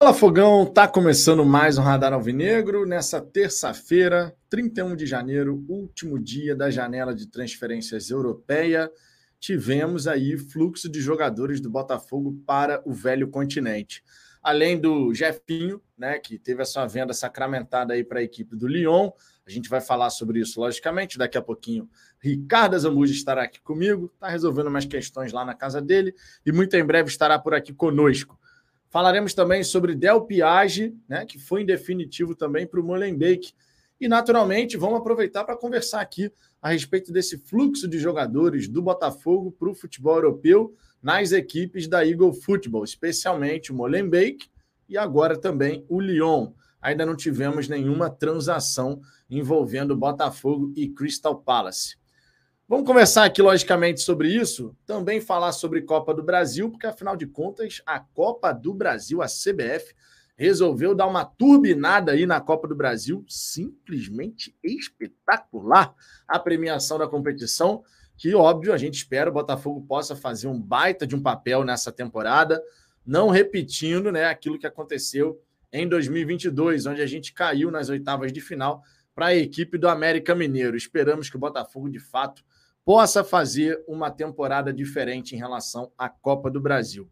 Fala Fogão, tá começando mais um Radar Alvinegro nessa terça-feira, 31 de janeiro, último dia da janela de transferências europeia. Tivemos aí fluxo de jogadores do Botafogo para o velho continente. Além do Jefinho, né, que teve a sua venda sacramentada aí para a equipe do Lyon. A gente vai falar sobre isso, logicamente, daqui a pouquinho. Ricardo Zambuja estará aqui comigo, está resolvendo umas questões lá na casa dele e muito em breve estará por aqui conosco. Falaremos também sobre Del Piage, né, que foi em definitivo também para o Molenbeek. E, naturalmente, vamos aproveitar para conversar aqui a respeito desse fluxo de jogadores do Botafogo para o futebol europeu nas equipes da Eagle Football, especialmente o Molenbeek e agora também o Lyon. Ainda não tivemos nenhuma transação envolvendo Botafogo e Crystal Palace. Vamos conversar aqui, logicamente, sobre isso. Também falar sobre Copa do Brasil, porque, afinal de contas, a Copa do Brasil, a CBF, resolveu dar uma turbinada aí na Copa do Brasil. Simplesmente espetacular a premiação da competição. Que, óbvio, a gente espera o Botafogo possa fazer um baita de um papel nessa temporada, não repetindo né, aquilo que aconteceu em 2022, onde a gente caiu nas oitavas de final para a equipe do América Mineiro. Esperamos que o Botafogo, de fato, possa fazer uma temporada diferente em relação à Copa do Brasil.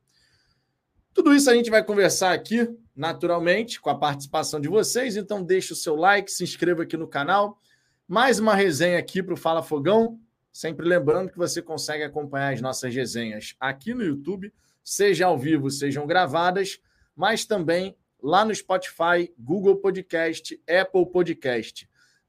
Tudo isso a gente vai conversar aqui, naturalmente, com a participação de vocês. Então, deixe o seu like, se inscreva aqui no canal. Mais uma resenha aqui para o Fala Fogão. Sempre lembrando que você consegue acompanhar as nossas resenhas aqui no YouTube, seja ao vivo, sejam gravadas, mas também lá no Spotify, Google Podcast, Apple Podcast.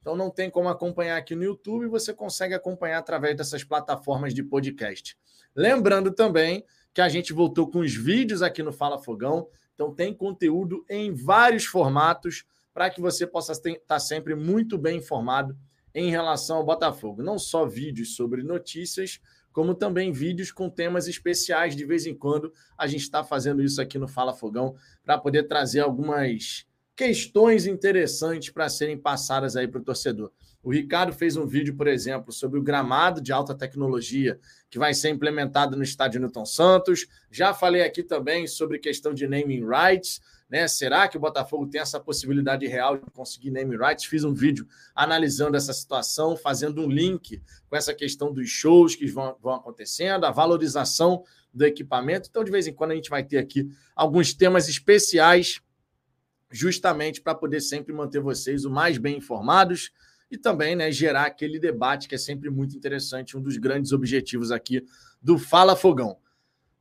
Então não tem como acompanhar aqui no YouTube, você consegue acompanhar através dessas plataformas de podcast. Lembrando também que a gente voltou com os vídeos aqui no Fala Fogão, então tem conteúdo em vários formatos para que você possa estar tá sempre muito bem informado em relação ao Botafogo. Não só vídeos sobre notícias, como também vídeos com temas especiais. De vez em quando a gente está fazendo isso aqui no Fala Fogão para poder trazer algumas questões interessantes para serem passadas aí para o torcedor. O Ricardo fez um vídeo, por exemplo, sobre o gramado de alta tecnologia que vai ser implementado no estádio Newton Santos. Já falei aqui também sobre questão de naming rights. Né? Será que o Botafogo tem essa possibilidade real de conseguir naming rights? Fiz um vídeo analisando essa situação, fazendo um link com essa questão dos shows que vão, vão acontecendo, a valorização do equipamento. Então, de vez em quando, a gente vai ter aqui alguns temas especiais justamente para poder sempre manter vocês o mais bem informados e também né, gerar aquele debate que é sempre muito interessante, um dos grandes objetivos aqui do Fala Fogão.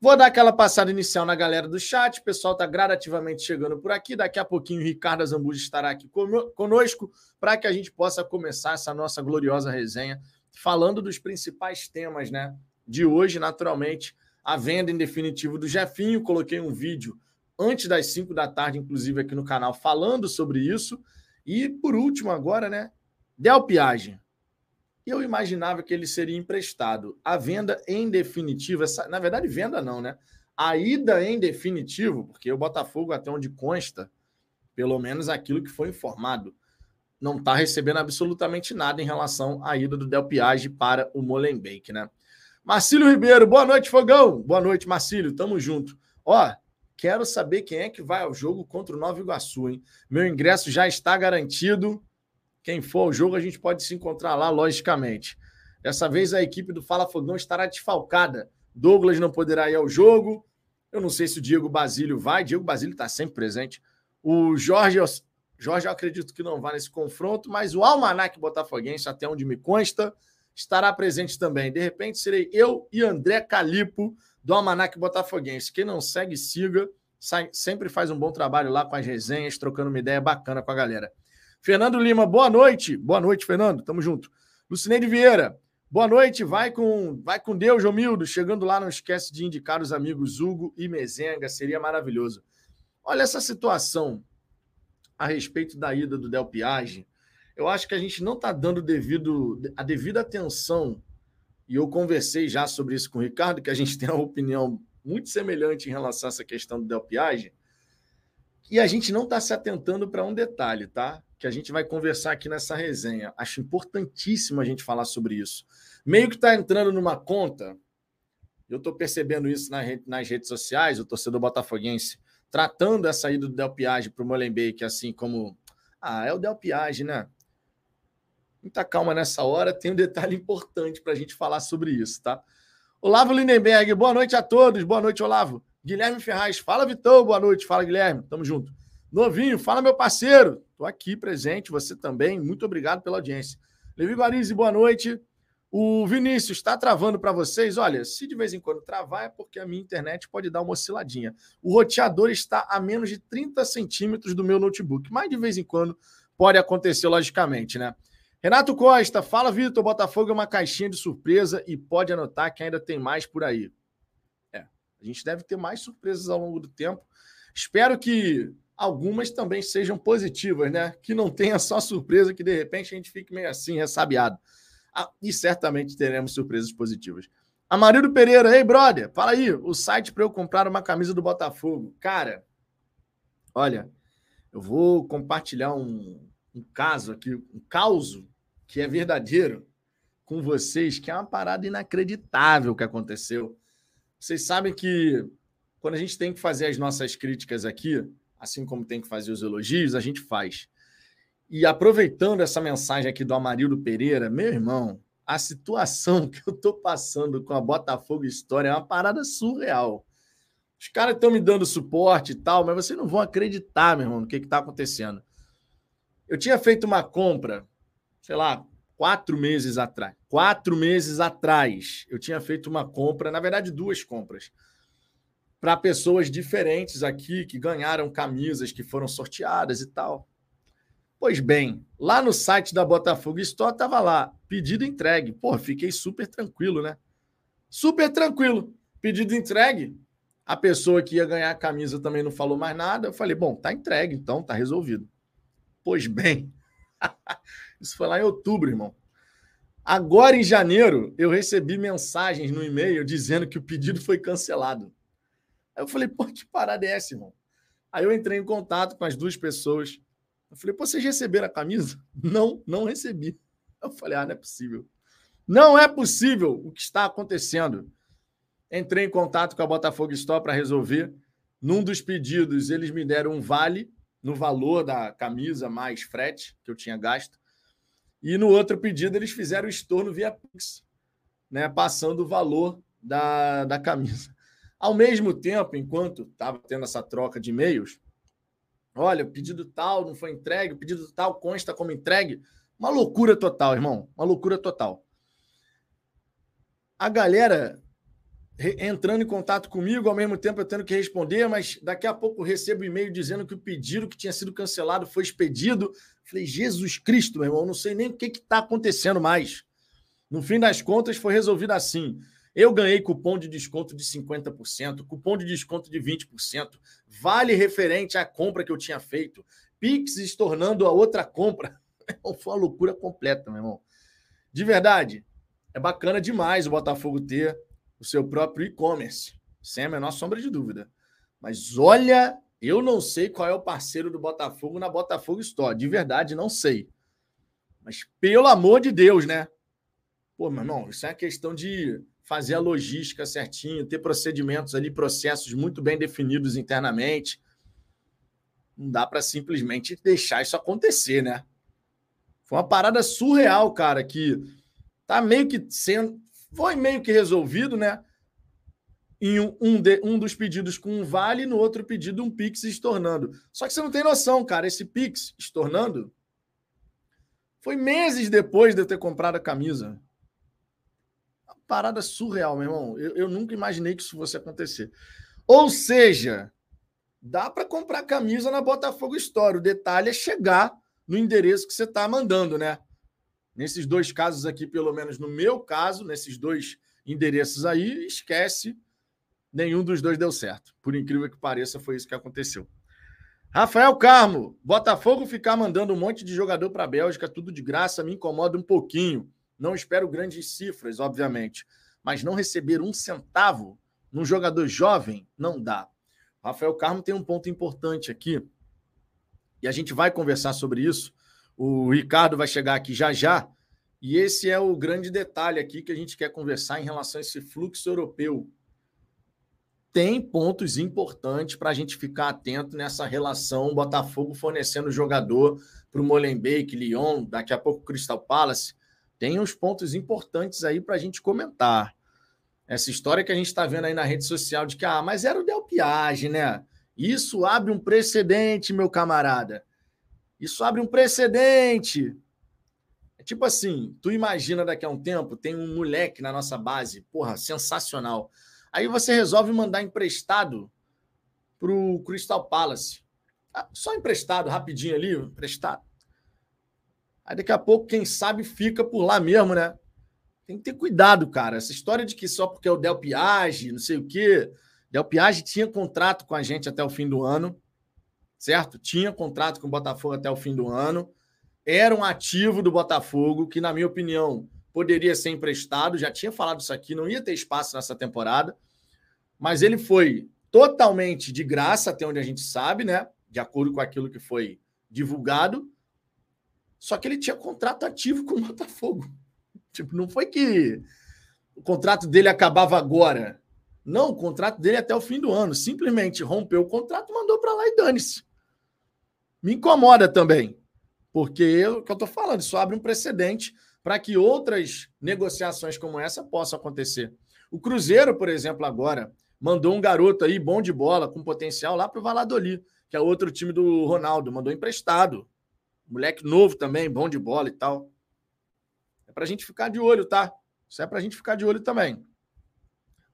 Vou dar aquela passada inicial na galera do chat, o pessoal está gradativamente chegando por aqui. Daqui a pouquinho o Ricardo Zambuja estará aqui conosco para que a gente possa começar essa nossa gloriosa resenha falando dos principais temas né, de hoje, naturalmente. A venda em definitivo do Jefinho. Coloquei um vídeo antes das 5 da tarde, inclusive aqui no canal, falando sobre isso. E por último, agora, né? Del Piage. Eu imaginava que ele seria emprestado. A venda em definitivo, essa, na verdade, venda não, né? A ida em definitivo, porque o Botafogo, até onde consta, pelo menos aquilo que foi informado, não está recebendo absolutamente nada em relação à ida do Del Piage para o Molenbeek, né? Marcílio Ribeiro, boa noite, Fogão. Boa noite, Marcílio. Tamo junto. Ó, Quero saber quem é que vai ao jogo contra o Nova Iguaçu, hein? Meu ingresso já está garantido. Quem for ao jogo, a gente pode se encontrar lá, logicamente. Dessa vez a equipe do Fala Fogão estará desfalcada. Douglas não poderá ir ao jogo. Eu não sei se o Diego Basílio vai. Diego Basílio está sempre presente. O Jorge, Jorge, eu acredito que não vai nesse confronto, mas o Almanac Botafoguense, até onde me consta, estará presente também. De repente, serei eu e André Calipo do Almanac Botafoguense. Quem não segue, siga. Sai, sempre faz um bom trabalho lá com as resenhas, trocando uma ideia bacana com a galera. Fernando Lima, boa noite. Boa noite, Fernando. Tamo junto. Lucineide Vieira, boa noite. Vai com, vai com Deus, Jomildo. Chegando lá, não esquece de indicar os amigos Hugo e Mezenga. Seria maravilhoso. Olha essa situação a respeito da ida do Del Piage. Eu acho que a gente não está dando devido, a devida atenção e eu conversei já sobre isso com o Ricardo, que a gente tem uma opinião muito semelhante em relação a essa questão do Del Piage. E a gente não está se atentando para um detalhe, tá? Que a gente vai conversar aqui nessa resenha. Acho importantíssimo a gente falar sobre isso. Meio que está entrando numa conta, eu estou percebendo isso nas redes sociais, o torcedor botafoguense tratando essa ida do Del Piage para o Molenbeek, assim como. Ah, é o Del Piage, né? Muita calma nessa hora, tem um detalhe importante para a gente falar sobre isso, tá? Olavo Lindenberg, boa noite a todos, boa noite, Olavo. Guilherme Ferraz, fala Vitão, boa noite, fala Guilherme, tamo junto. Novinho, fala meu parceiro, tô aqui presente, você também, muito obrigado pela audiência. Levi Guarizi, boa noite. O Vinícius está travando para vocês. Olha, se de vez em quando travar, é porque a minha internet pode dar uma osciladinha. O roteador está a menos de 30 centímetros do meu notebook, mas de vez em quando pode acontecer, logicamente, né? Renato Costa, fala, Vitor. Botafogo é uma caixinha de surpresa e pode anotar que ainda tem mais por aí. É, a gente deve ter mais surpresas ao longo do tempo. Espero que algumas também sejam positivas, né? Que não tenha só surpresa, que de repente a gente fique meio assim, ressabiado. Ah, e certamente teremos surpresas positivas. Amarildo Pereira, ei, brother, fala aí, o site para eu comprar uma camisa do Botafogo. Cara, olha, eu vou compartilhar um, um caso aqui, um caos que é verdadeiro com vocês, que é uma parada inacreditável que aconteceu. Vocês sabem que quando a gente tem que fazer as nossas críticas aqui, assim como tem que fazer os elogios, a gente faz. E aproveitando essa mensagem aqui do Amarildo Pereira, meu irmão, a situação que eu tô passando com a Botafogo História é uma parada surreal. Os caras estão me dando suporte e tal, mas vocês não vão acreditar, meu irmão, no que está acontecendo. Eu tinha feito uma compra, sei lá, quatro meses atrás. Quatro meses atrás, eu tinha feito uma compra, na verdade, duas compras, para pessoas diferentes aqui que ganharam camisas que foram sorteadas e tal. Pois bem, lá no site da Botafogo Store estava lá, pedido entregue. Pô, fiquei super tranquilo, né? Super tranquilo. Pedido entregue. A pessoa que ia ganhar a camisa também não falou mais nada. Eu falei, bom, tá entregue, então tá resolvido. Pois bem, isso foi lá em outubro, irmão. Agora em janeiro, eu recebi mensagens no e-mail dizendo que o pedido foi cancelado. Aí eu falei, pô, que parada é essa, irmão? Aí eu entrei em contato com as duas pessoas eu falei, Pô, vocês receberam a camisa? Não, não recebi. Eu falei, ah, não é possível. Não é possível o que está acontecendo. Entrei em contato com a Botafogo Store para resolver. Num dos pedidos, eles me deram um vale no valor da camisa mais frete que eu tinha gasto. E no outro pedido, eles fizeram o estorno via Pix, né, passando o valor da, da camisa. Ao mesmo tempo, enquanto estava tendo essa troca de e-mails, Olha, o pedido tal não foi entregue, o pedido tal consta como entregue. Uma loucura total, irmão. Uma loucura total. A galera entrando em contato comigo, ao mesmo tempo eu tendo que responder, mas daqui a pouco recebo um e-mail dizendo que o pedido que tinha sido cancelado foi expedido. Falei, Jesus Cristo, meu irmão, não sei nem o que está acontecendo mais. No fim das contas, foi resolvido assim. Eu ganhei cupom de desconto de 50%, cupom de desconto de 20%, vale referente à compra que eu tinha feito, Pix estornando a outra compra. Foi uma loucura completa, meu irmão. De verdade, é bacana demais o Botafogo ter o seu próprio e-commerce, sem a menor sombra de dúvida. Mas olha, eu não sei qual é o parceiro do Botafogo na Botafogo Store. De verdade, não sei. Mas pelo amor de Deus, né? Pô, meu irmão, isso é uma questão de fazer a logística certinho, ter procedimentos ali, processos muito bem definidos internamente. Não dá para simplesmente deixar isso acontecer, né? Foi uma parada surreal, cara, que tá meio que sendo. Foi meio que resolvido, né? Em um, um, de, um dos pedidos com um vale, no outro pedido um Pix estornando. Só que você não tem noção, cara. Esse Pix estornando foi meses depois de eu ter comprado a camisa parada surreal, meu irmão. Eu, eu nunca imaginei que isso fosse acontecer. Ou seja, dá para comprar camisa na Botafogo Store. O detalhe é chegar no endereço que você está mandando, né? Nesses dois casos aqui, pelo menos no meu caso, nesses dois endereços aí, esquece, nenhum dos dois deu certo. Por incrível que pareça, foi isso que aconteceu. Rafael Carmo, Botafogo ficar mandando um monte de jogador para a Bélgica, tudo de graça, me incomoda um pouquinho. Não espero grandes cifras, obviamente, mas não receber um centavo num jogador jovem não dá. Rafael Carmo tem um ponto importante aqui e a gente vai conversar sobre isso. O Ricardo vai chegar aqui já já. E esse é o grande detalhe aqui que a gente quer conversar em relação a esse fluxo europeu. tem pontos importantes para a gente ficar atento nessa relação Botafogo fornecendo jogador para o Molenbeek, Lyon, daqui a pouco Crystal Palace. Tem uns pontos importantes aí para a gente comentar. Essa história que a gente está vendo aí na rede social de que, ah, mas era o Del Piage, né? Isso abre um precedente, meu camarada. Isso abre um precedente. É tipo assim, tu imagina daqui a um tempo, tem um moleque na nossa base, porra, sensacional Aí você resolve mandar emprestado para o Crystal Palace. Ah, só emprestado, rapidinho ali, emprestado. Aí daqui a pouco, quem sabe, fica por lá mesmo, né? Tem que ter cuidado, cara. Essa história de que só porque é o Del Piage, não sei o quê. Del Piage tinha contrato com a gente até o fim do ano, certo? Tinha contrato com o Botafogo até o fim do ano. Era um ativo do Botafogo que, na minha opinião, poderia ser emprestado. Já tinha falado isso aqui, não ia ter espaço nessa temporada mas ele foi totalmente de graça, até onde a gente sabe, né? De acordo com aquilo que foi divulgado. Só que ele tinha contrato ativo com o Botafogo. Tipo, não foi que o contrato dele acabava agora. Não, o contrato dele é até o fim do ano. Simplesmente rompeu o contrato, mandou para lá e dane-se. Me incomoda também, porque é o que eu estou falando, isso abre um precedente para que outras negociações como essa possam acontecer. O Cruzeiro, por exemplo, agora mandou um garoto aí bom de bola, com potencial, lá para o Valladolid, que é outro time do Ronaldo. Mandou emprestado. Moleque novo também, bom de bola e tal. É para a gente ficar de olho, tá? Isso é para a gente ficar de olho também.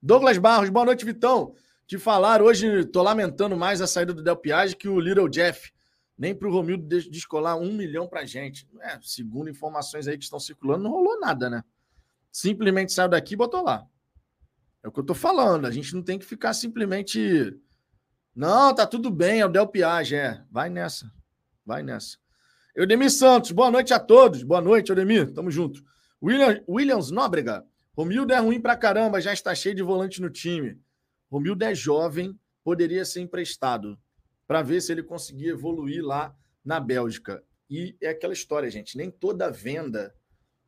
Douglas Barros, boa noite, Vitão. Te falar, hoje tô lamentando mais a saída do Del Piage que o Little Jeff. Nem para o Romildo descolar um milhão para gente. É, segundo informações aí que estão circulando, não rolou nada, né? Simplesmente saiu daqui e botou lá. É o que eu tô falando. A gente não tem que ficar simplesmente. Não, tá tudo bem, é o Del Piage. É, vai nessa. Vai nessa. Eudemir Santos, boa noite a todos. Boa noite, Eudemir. Tamo junto. William, Williams Nóbrega. Romildo é ruim pra caramba, já está cheio de volante no time. Romildo é jovem, poderia ser emprestado para ver se ele conseguia evoluir lá na Bélgica. E é aquela história, gente. Nem toda venda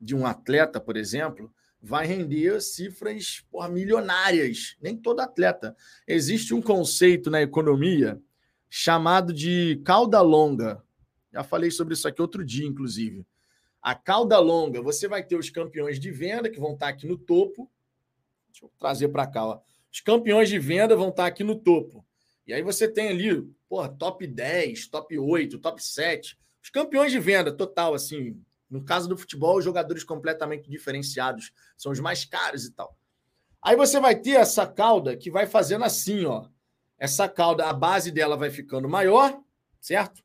de um atleta, por exemplo, vai render cifras porra, milionárias. Nem todo atleta. Existe um conceito na economia chamado de cauda longa. Já falei sobre isso aqui outro dia, inclusive. A cauda longa, você vai ter os campeões de venda que vão estar aqui no topo. Deixa eu trazer para cá. Ó. Os campeões de venda vão estar aqui no topo. E aí você tem ali, porra, top 10, top 8, top 7. Os campeões de venda, total, assim, no caso do futebol, os jogadores completamente diferenciados são os mais caros e tal. Aí você vai ter essa cauda que vai fazendo assim, ó. Essa cauda, a base dela vai ficando maior, certo?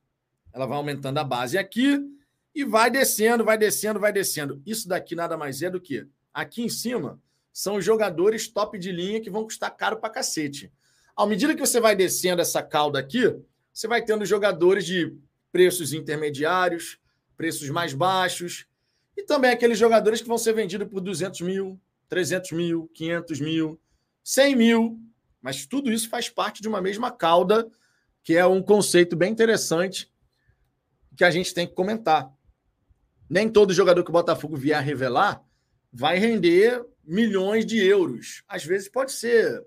Ela vai aumentando a base aqui e vai descendo, vai descendo, vai descendo. Isso daqui nada mais é do que aqui em cima são jogadores top de linha que vão custar caro pra cacete. À medida que você vai descendo essa cauda aqui, você vai tendo jogadores de preços intermediários, preços mais baixos, e também aqueles jogadores que vão ser vendidos por 200 mil, 300 mil, 500 mil, 100 mil, mas tudo isso faz parte de uma mesma cauda, que é um conceito bem interessante que a gente tem que comentar. Nem todo jogador que o Botafogo vier revelar vai render milhões de euros. Às vezes pode ser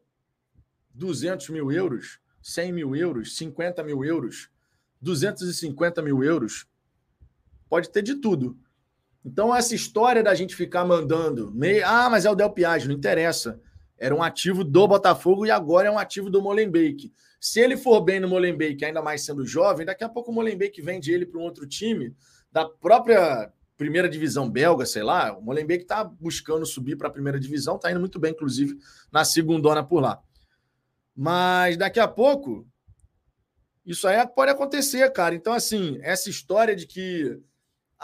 200 mil euros, 100 mil euros, 50 mil euros, 250 mil euros pode ter de tudo. Então, essa história da gente ficar mandando, meio, ah, mas é o Del Piage, não interessa. Era um ativo do Botafogo e agora é um ativo do Molenbeek. Se ele for bem no Molenbeek, ainda mais sendo jovem, daqui a pouco o Molenbeek vende ele para um outro time da própria primeira divisão belga, sei lá. O Molenbeek está buscando subir para a primeira divisão, está indo muito bem, inclusive, na segundona por lá. Mas daqui a pouco, isso aí pode acontecer, cara. Então, assim, essa história de que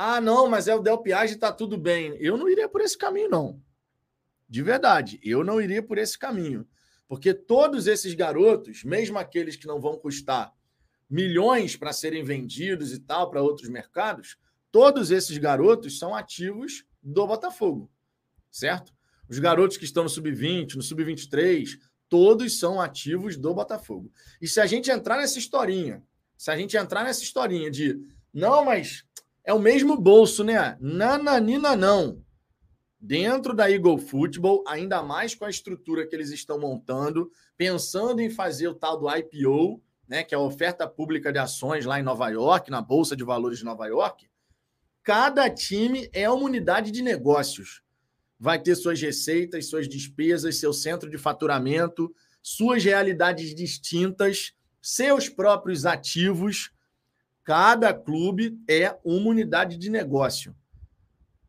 ah, não, mas é o Del Piage, tá tudo bem. Eu não iria por esse caminho, não. De verdade, eu não iria por esse caminho. Porque todos esses garotos, mesmo aqueles que não vão custar milhões para serem vendidos e tal para outros mercados, todos esses garotos são ativos do Botafogo, certo? Os garotos que estão no sub-20, no sub-23, todos são ativos do Botafogo. E se a gente entrar nessa historinha, se a gente entrar nessa historinha de não, mas é o mesmo bolso, né? Nananina não. dentro da Eagle Football, ainda mais com a estrutura que eles estão montando, pensando em fazer o tal do IPO, né, que é a oferta pública de ações lá em Nova York, na Bolsa de Valores de Nova York, cada time é uma unidade de negócios. Vai ter suas receitas, suas despesas, seu centro de faturamento, suas realidades distintas, seus próprios ativos. Cada clube é uma unidade de negócio.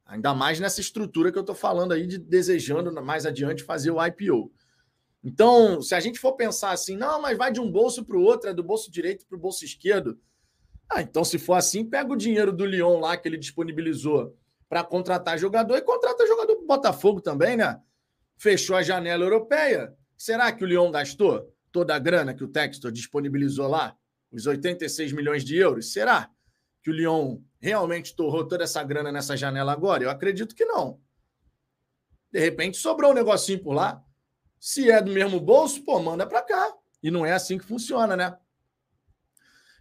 Ainda mais nessa estrutura que eu estou falando aí de desejando mais adiante fazer o IPO. Então, se a gente for pensar assim, não, mas vai de um bolso para o outro, é do bolso direito para o bolso esquerdo. Ah, então, se for assim, pega o dinheiro do Lyon lá que ele disponibilizou para contratar jogador e contrata jogador para Botafogo também, né? Fechou a janela europeia. Será que o Lyon gastou toda a grana que o Textor disponibilizou lá? Os 86 milhões de euros? Será que o Lyon realmente torrou toda essa grana nessa janela agora? Eu acredito que não. De repente sobrou um negocinho por lá. Se é do mesmo bolso, pô, manda para cá. E não é assim que funciona, né?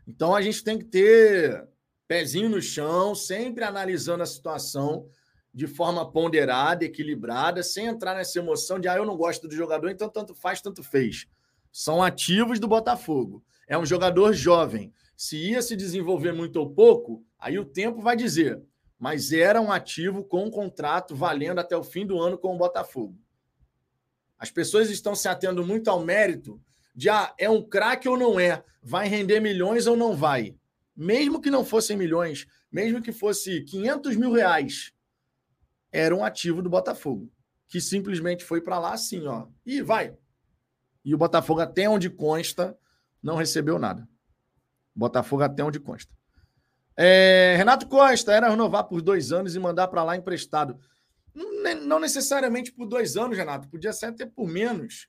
Então a gente tem que ter pezinho no chão, sempre analisando a situação de forma ponderada, equilibrada, sem entrar nessa emoção de ah, eu não gosto do jogador, então tanto faz, tanto fez. São ativos do Botafogo. É um jogador jovem. Se ia se desenvolver muito ou pouco, aí o tempo vai dizer. Mas era um ativo com um contrato valendo até o fim do ano com o Botafogo. As pessoas estão se atendo muito ao mérito de ah, é um craque ou não é, vai render milhões ou não vai. Mesmo que não fossem milhões, mesmo que fosse 500 mil reais, era um ativo do Botafogo, que simplesmente foi para lá assim, ó, e vai. E o Botafogo, até onde consta, não recebeu nada. Botafogo, até onde consta. É, Renato Costa era renovar por dois anos e mandar para lá emprestado. Não necessariamente por dois anos, Renato, podia ser até por menos.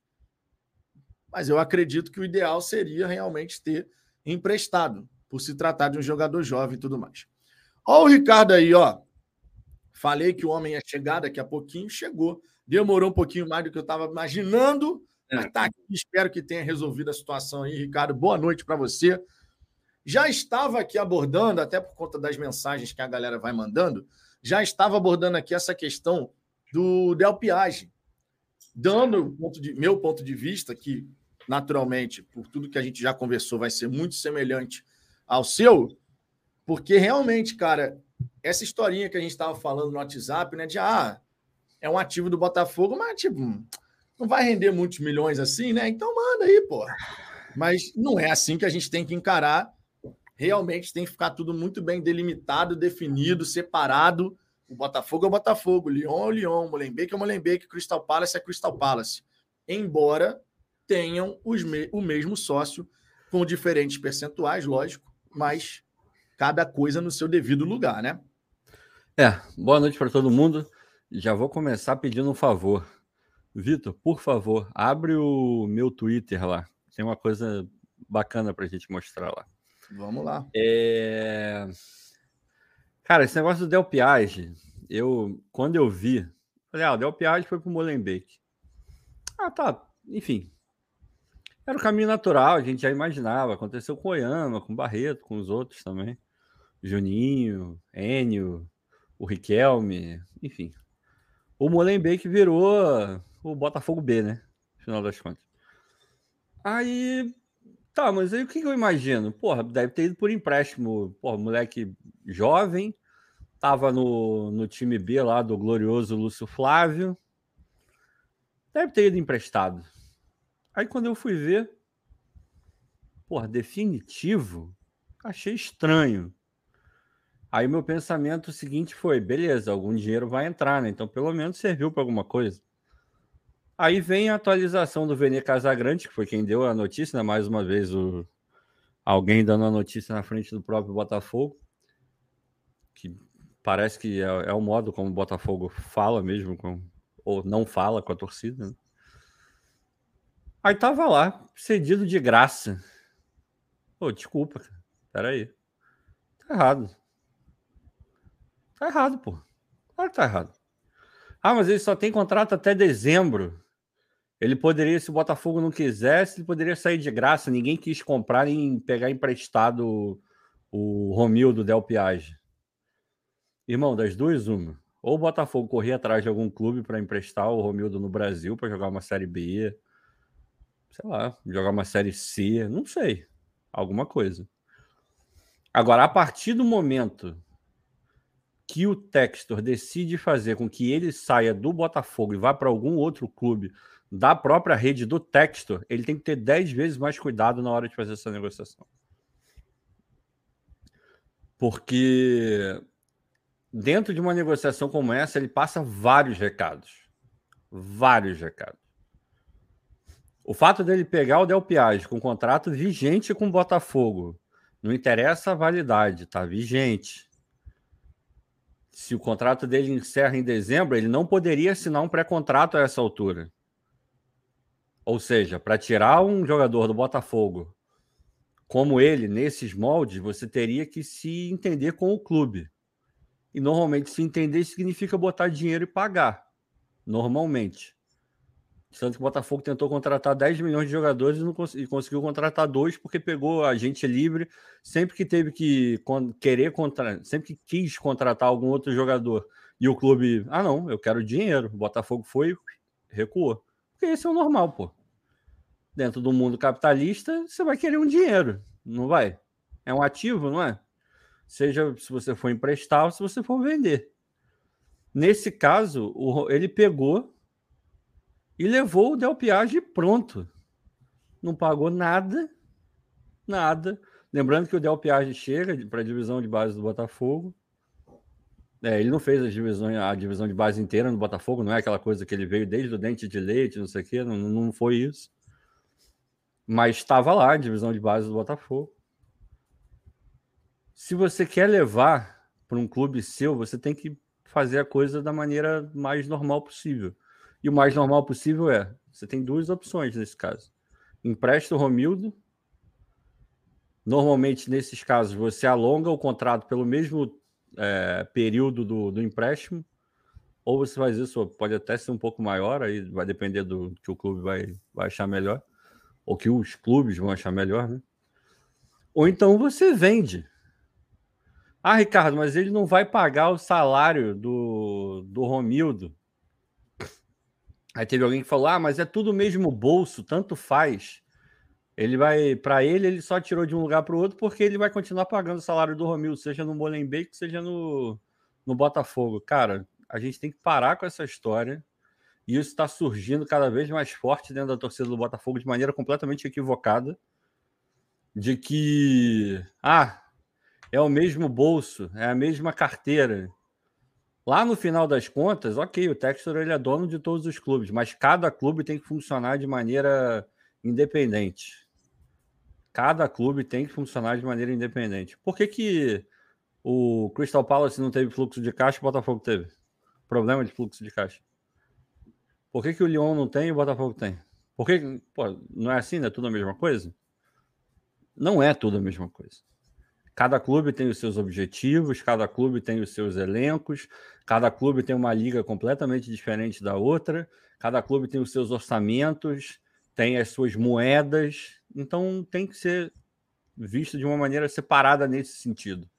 Mas eu acredito que o ideal seria realmente ter emprestado, por se tratar de um jogador jovem e tudo mais. Ó, o Ricardo aí, ó. Falei que o homem ia chegar daqui a pouquinho, chegou. Demorou um pouquinho mais do que eu estava imaginando, é. mas tá aqui. Espero que tenha resolvido a situação aí, Ricardo. Boa noite para você. Já estava aqui abordando, até por conta das mensagens que a galera vai mandando, já estava abordando aqui essa questão do Del Piage, dando ponto de, meu ponto de vista, que naturalmente, por tudo que a gente já conversou, vai ser muito semelhante ao seu, porque realmente, cara, essa historinha que a gente estava falando no WhatsApp, né, de ah, é um ativo do Botafogo, mas tipo, não vai render muitos milhões assim, né? Então manda aí, pô. Mas não é assim que a gente tem que encarar. Realmente tem que ficar tudo muito bem delimitado, definido, separado o Botafogo é o Botafogo, Lyon é o Lyon, Molenbeek é o Molenbeek, Crystal Palace é Crystal Palace. Embora tenham me o mesmo sócio com diferentes percentuais, lógico, mas cada coisa no seu devido lugar, né? É, boa noite para todo mundo. Já vou começar pedindo um favor. Vitor, por favor, abre o meu Twitter lá. Tem uma coisa bacana para a gente mostrar lá. Vamos lá. É... Cara, esse negócio do Del Piage, eu, quando eu vi, falei, ah, o Del Piage foi pro Molenbeek. Ah, tá, enfim. Era o caminho natural, a gente já imaginava. Aconteceu com Oyama, com Barreto, com os outros também. Juninho, Enio, o Riquelme, enfim. O Molenbeek virou o Botafogo B, né? Final das contas. Aí Tá, mas aí o que, eu imagino? Porra, deve ter ido por empréstimo. Porra, moleque jovem, tava no, no time B lá do glorioso Lúcio Flávio. Deve ter ido emprestado. Aí quando eu fui ver, porra, definitivo, achei estranho. Aí meu pensamento seguinte foi: beleza, algum dinheiro vai entrar, né? Então pelo menos serviu para alguma coisa. Aí vem a atualização do Vene Casagrande, que foi quem deu a notícia, né? mais uma vez o... alguém dando a notícia na frente do próprio Botafogo, que parece que é, é o modo como o Botafogo fala mesmo, com... ou não fala com a torcida. Né? Aí tava lá, cedido de graça. Pô, desculpa, cara. Peraí. Tá errado. Tá errado, pô. Claro que tá errado. Ah, mas ele só tem contrato até dezembro. Ele poderia, se o Botafogo não quisesse, ele poderia sair de graça. Ninguém quis comprar nem pegar emprestado o Romildo Del Piage. Irmão, das duas, uma. Ou o Botafogo corria atrás de algum clube para emprestar o Romildo no Brasil para jogar uma Série B, sei lá, jogar uma Série C, não sei, alguma coisa. Agora, a partir do momento que o Textor decide fazer com que ele saia do Botafogo e vá para algum outro clube da própria rede do Textor, ele tem que ter 10 vezes mais cuidado na hora de fazer essa negociação. Porque dentro de uma negociação como essa, ele passa vários recados. Vários recados. O fato dele pegar o Del Piage com contrato vigente com o Botafogo, não interessa a validade, tá vigente. Se o contrato dele encerra em dezembro, ele não poderia assinar um pré-contrato a essa altura. Ou seja, para tirar um jogador do Botafogo como ele, nesses moldes, você teria que se entender com o clube. E normalmente se entender significa botar dinheiro e pagar. Normalmente. Tanto que o Botafogo tentou contratar 10 milhões de jogadores e, não cons e conseguiu contratar dois porque pegou a gente livre sempre que teve que querer contratar, sempre que quis contratar algum outro jogador. E o clube, ah, não, eu quero dinheiro. O Botafogo foi, recuou. Porque esse é o normal, pô. Dentro do mundo capitalista, você vai querer um dinheiro, não vai? É um ativo, não é? seja se você for emprestar ou se você for vender. Nesse caso, ele pegou e levou o Del Piage pronto. Não pagou nada, nada. Lembrando que o Del Piage chega para a divisão de base do Botafogo. É, ele não fez a divisão, a divisão de base inteira no Botafogo, não é aquela coisa que ele veio desde o dente de leite, não sei o quê, não, não foi isso. Mas estava lá, divisão de base do Botafogo se você quer levar para um clube seu, você tem que fazer a coisa da maneira mais normal possível. E o mais normal possível é: você tem duas opções nesse caso. Empresta o Romildo. Normalmente, nesses casos, você alonga o contrato pelo mesmo é, período do, do empréstimo, ou você faz isso, pode até ser um pouco maior, aí vai depender do que o clube vai, vai achar melhor, ou que os clubes vão achar melhor, né? Ou então você vende ah, Ricardo, mas ele não vai pagar o salário do, do Romildo. Aí teve alguém que falou: ah, mas é tudo mesmo bolso, tanto faz. Ele vai, para ele, ele só tirou de um lugar para o outro porque ele vai continuar pagando o salário do Romildo, seja no Molenbeek, seja no, no Botafogo. Cara, a gente tem que parar com essa história. E isso está surgindo cada vez mais forte dentro da torcida do Botafogo de maneira completamente equivocada. De que, ah, é o mesmo bolso, é a mesma carteira. Lá no final das contas, ok, o Textor ele é dono de todos os clubes, mas cada clube tem que funcionar de maneira independente. Cada clube tem que funcionar de maneira independente. Por que, que o Crystal Palace não teve fluxo de caixa e o Botafogo teve? Problema de fluxo de caixa. Por que, que o Lyon não tem e o Botafogo tem? Por que, pô, não é assim, não é tudo a mesma coisa? Não é tudo a mesma coisa. Cada clube tem os seus objetivos, cada clube tem os seus elencos, cada clube tem uma liga completamente diferente da outra, cada clube tem os seus orçamentos, tem as suas moedas, então tem que ser visto de uma maneira separada nesse sentido.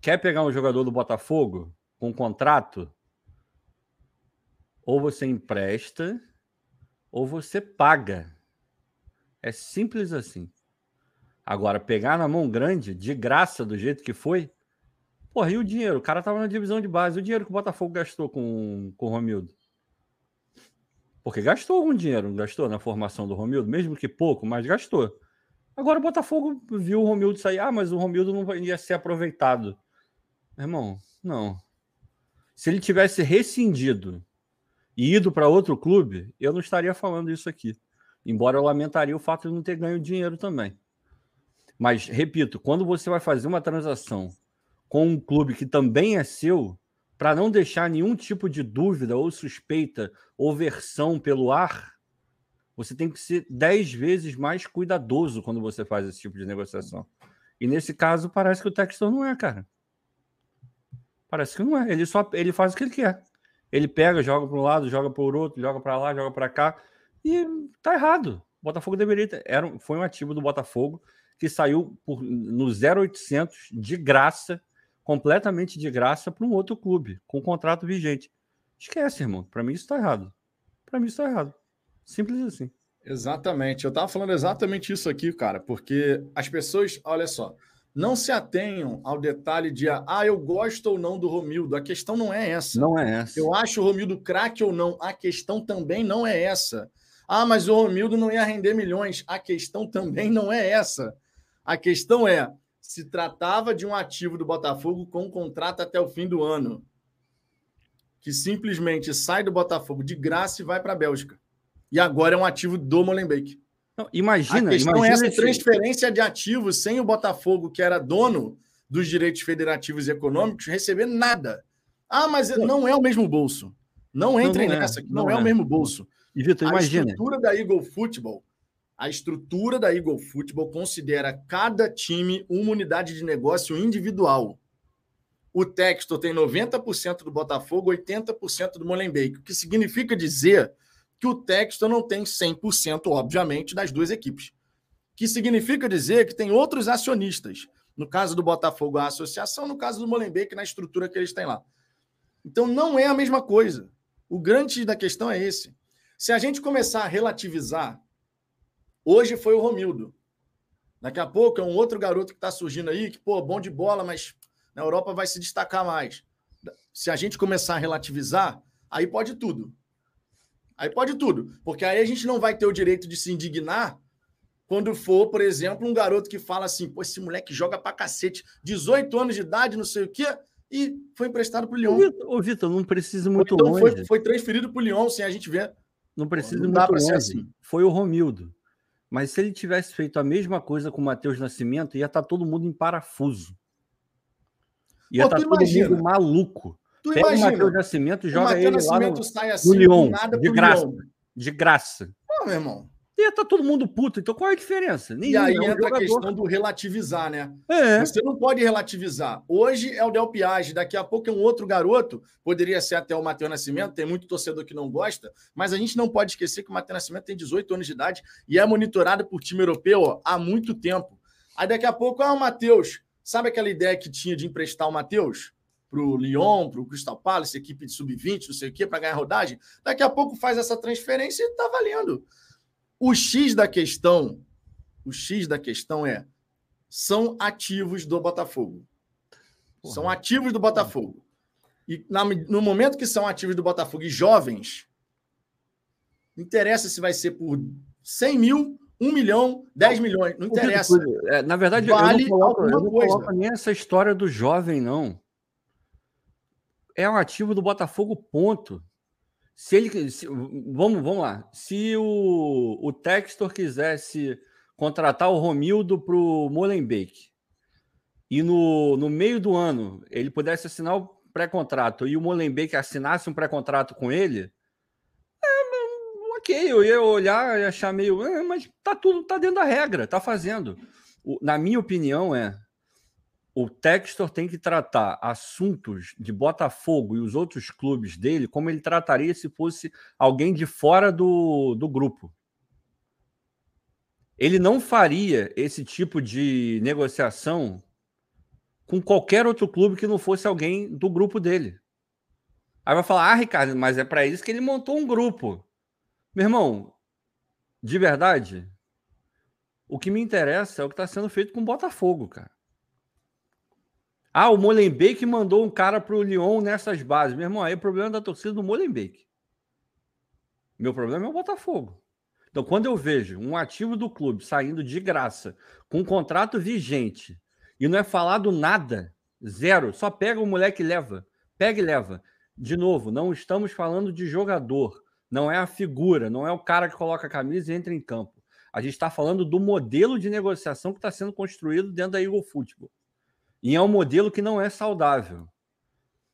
Quer pegar um jogador do Botafogo com um contrato? Ou você empresta, ou você paga. É simples assim. Agora, pegar na mão grande, de graça, do jeito que foi, porra, e o dinheiro? O cara tava na divisão de base. O dinheiro que o Botafogo gastou com, com o Romildo? Porque gastou algum dinheiro, gastou na formação do Romildo, mesmo que pouco, mas gastou. Agora o Botafogo viu o Romildo sair. Ah, mas o Romildo não ia ser aproveitado. Irmão, não. Se ele tivesse rescindido e ido para outro clube, eu não estaria falando isso aqui. Embora eu lamentaria o fato de não ter ganho dinheiro também. Mas, repito, quando você vai fazer uma transação com um clube que também é seu, para não deixar nenhum tipo de dúvida ou suspeita ou versão pelo ar, você tem que ser dez vezes mais cuidadoso quando você faz esse tipo de negociação. E nesse caso, parece que o Textor não é, cara. Parece que não é. Ele só ele faz o que ele quer. Ele pega, joga para um lado, joga para o outro, joga para lá, joga para cá. E tá errado. O Botafogo deveria ter. Era, foi um ativo do Botafogo que saiu por, no 0800 de graça completamente de graça para um outro clube, com contrato vigente. Esquece, irmão. Para mim isso está errado. Para mim isso está errado. Simples assim. Exatamente. Eu estava falando exatamente isso aqui, cara, porque as pessoas, olha só, não se atenham ao detalhe de ah, eu gosto ou não do Romildo. A questão não é essa. Não é essa. Eu acho o Romildo craque ou não. A questão também não é essa. Ah, mas o Romildo não ia render milhões. A questão também não é essa. A questão é: se tratava de um ativo do Botafogo com um contrato até o fim do ano, que simplesmente sai do Botafogo de graça e vai para a Bélgica. E agora é um ativo do Molenbeek. Não, imagina, a questão imagina é essa transferência de ativos sem o Botafogo, que era dono dos direitos federativos e econômicos, receber nada. Ah, mas não é o mesmo bolso. Não entrem não, não nessa, é. não, não é, é, o mesmo bolso. E, Vitor, imagina. A estrutura da Eagle Football, a estrutura da Eagle Football considera cada time uma unidade de negócio individual. O Textor tem 90% do Botafogo, 80% do Molenbeek, o que significa dizer que o Textor não tem 100%, obviamente, das duas equipes. Que significa dizer que tem outros acionistas. No caso do Botafogo, a associação, no caso do Molenbeek, na estrutura que eles têm lá. Então não é a mesma coisa. O grande da questão é esse. Se a gente começar a relativizar, hoje foi o Romildo. Daqui a pouco é um outro garoto que está surgindo aí, que, pô, bom de bola, mas na Europa vai se destacar mais. Se a gente começar a relativizar, aí pode tudo. Aí pode tudo. Porque aí a gente não vai ter o direito de se indignar quando for, por exemplo, um garoto que fala assim: pô, esse moleque joga pra cacete, 18 anos de idade, não sei o quê, e foi emprestado pro Lyon. Ô, Vitor, não precisa muito então, longe. Foi, foi transferido pro Lyon, sem a gente ver. Não precisa não muito longe. Assim. Foi o Romildo. Mas se ele tivesse feito a mesma coisa com o Matheus Nascimento, ia estar tá todo mundo em parafuso. Ia estar tá todo imagina, mundo maluco. Tu Pega imagina, o Matheus Nascimento e joga ele lá no, sai assim, no Lyon, de graça. Lyon. De graça. Pô, meu irmão estar tá todo mundo puto. Então qual é a diferença? Nenhum, e aí é um entra jogador. a questão do relativizar, né? É. Você não pode relativizar. Hoje é o Del Piage, daqui a pouco é um outro garoto, poderia ser até o Matheus Nascimento, tem muito torcedor que não gosta, mas a gente não pode esquecer que o Matheus Nascimento tem 18 anos de idade e é monitorado por time europeu ó, há muito tempo. Aí daqui a pouco, ah, o Matheus, sabe aquela ideia que tinha de emprestar o Matheus? Para o Lyon, para o Crystal Palace, equipe de sub-20, não sei o quê, para ganhar rodagem. Daqui a pouco faz essa transferência e está valendo. O X da questão, o X da questão é são ativos do Botafogo. Porra. São ativos do Botafogo. E na, no momento que são ativos do Botafogo e jovens, não interessa se vai ser por 100 mil, 1 milhão, 10 milhões, não interessa. É, na verdade, vale eu não coloco, eu não coloco nem essa história do jovem, não. É um ativo do Botafogo, ponto. Se ele. Se, vamos, vamos lá. Se o, o Textor quisesse contratar o Romildo para o Molenbeek e no, no meio do ano ele pudesse assinar o pré-contrato e o Molenbeek assinasse um pré-contrato com ele, é, ok, eu ia olhar e achar meio. É, mas tá tudo, tá dentro da regra, tá fazendo. O, na minha opinião, é o Textor tem que tratar assuntos de Botafogo e os outros clubes dele como ele trataria se fosse alguém de fora do, do grupo. Ele não faria esse tipo de negociação com qualquer outro clube que não fosse alguém do grupo dele. Aí vai falar: ah, Ricardo, mas é para isso que ele montou um grupo. Meu irmão, de verdade, o que me interessa é o que está sendo feito com o Botafogo, cara. Ah, o Molenbeek mandou um cara para o Lyon nessas bases. Meu irmão, aí é problema da torcida do Molenbeek. Meu problema é o Botafogo. Então, quando eu vejo um ativo do clube saindo de graça, com um contrato vigente, e não é falado nada, zero, só pega o moleque e leva. Pega e leva. De novo, não estamos falando de jogador, não é a figura, não é o cara que coloca a camisa e entra em campo. A gente está falando do modelo de negociação que está sendo construído dentro da Eagle Football. E é um modelo que não é saudável.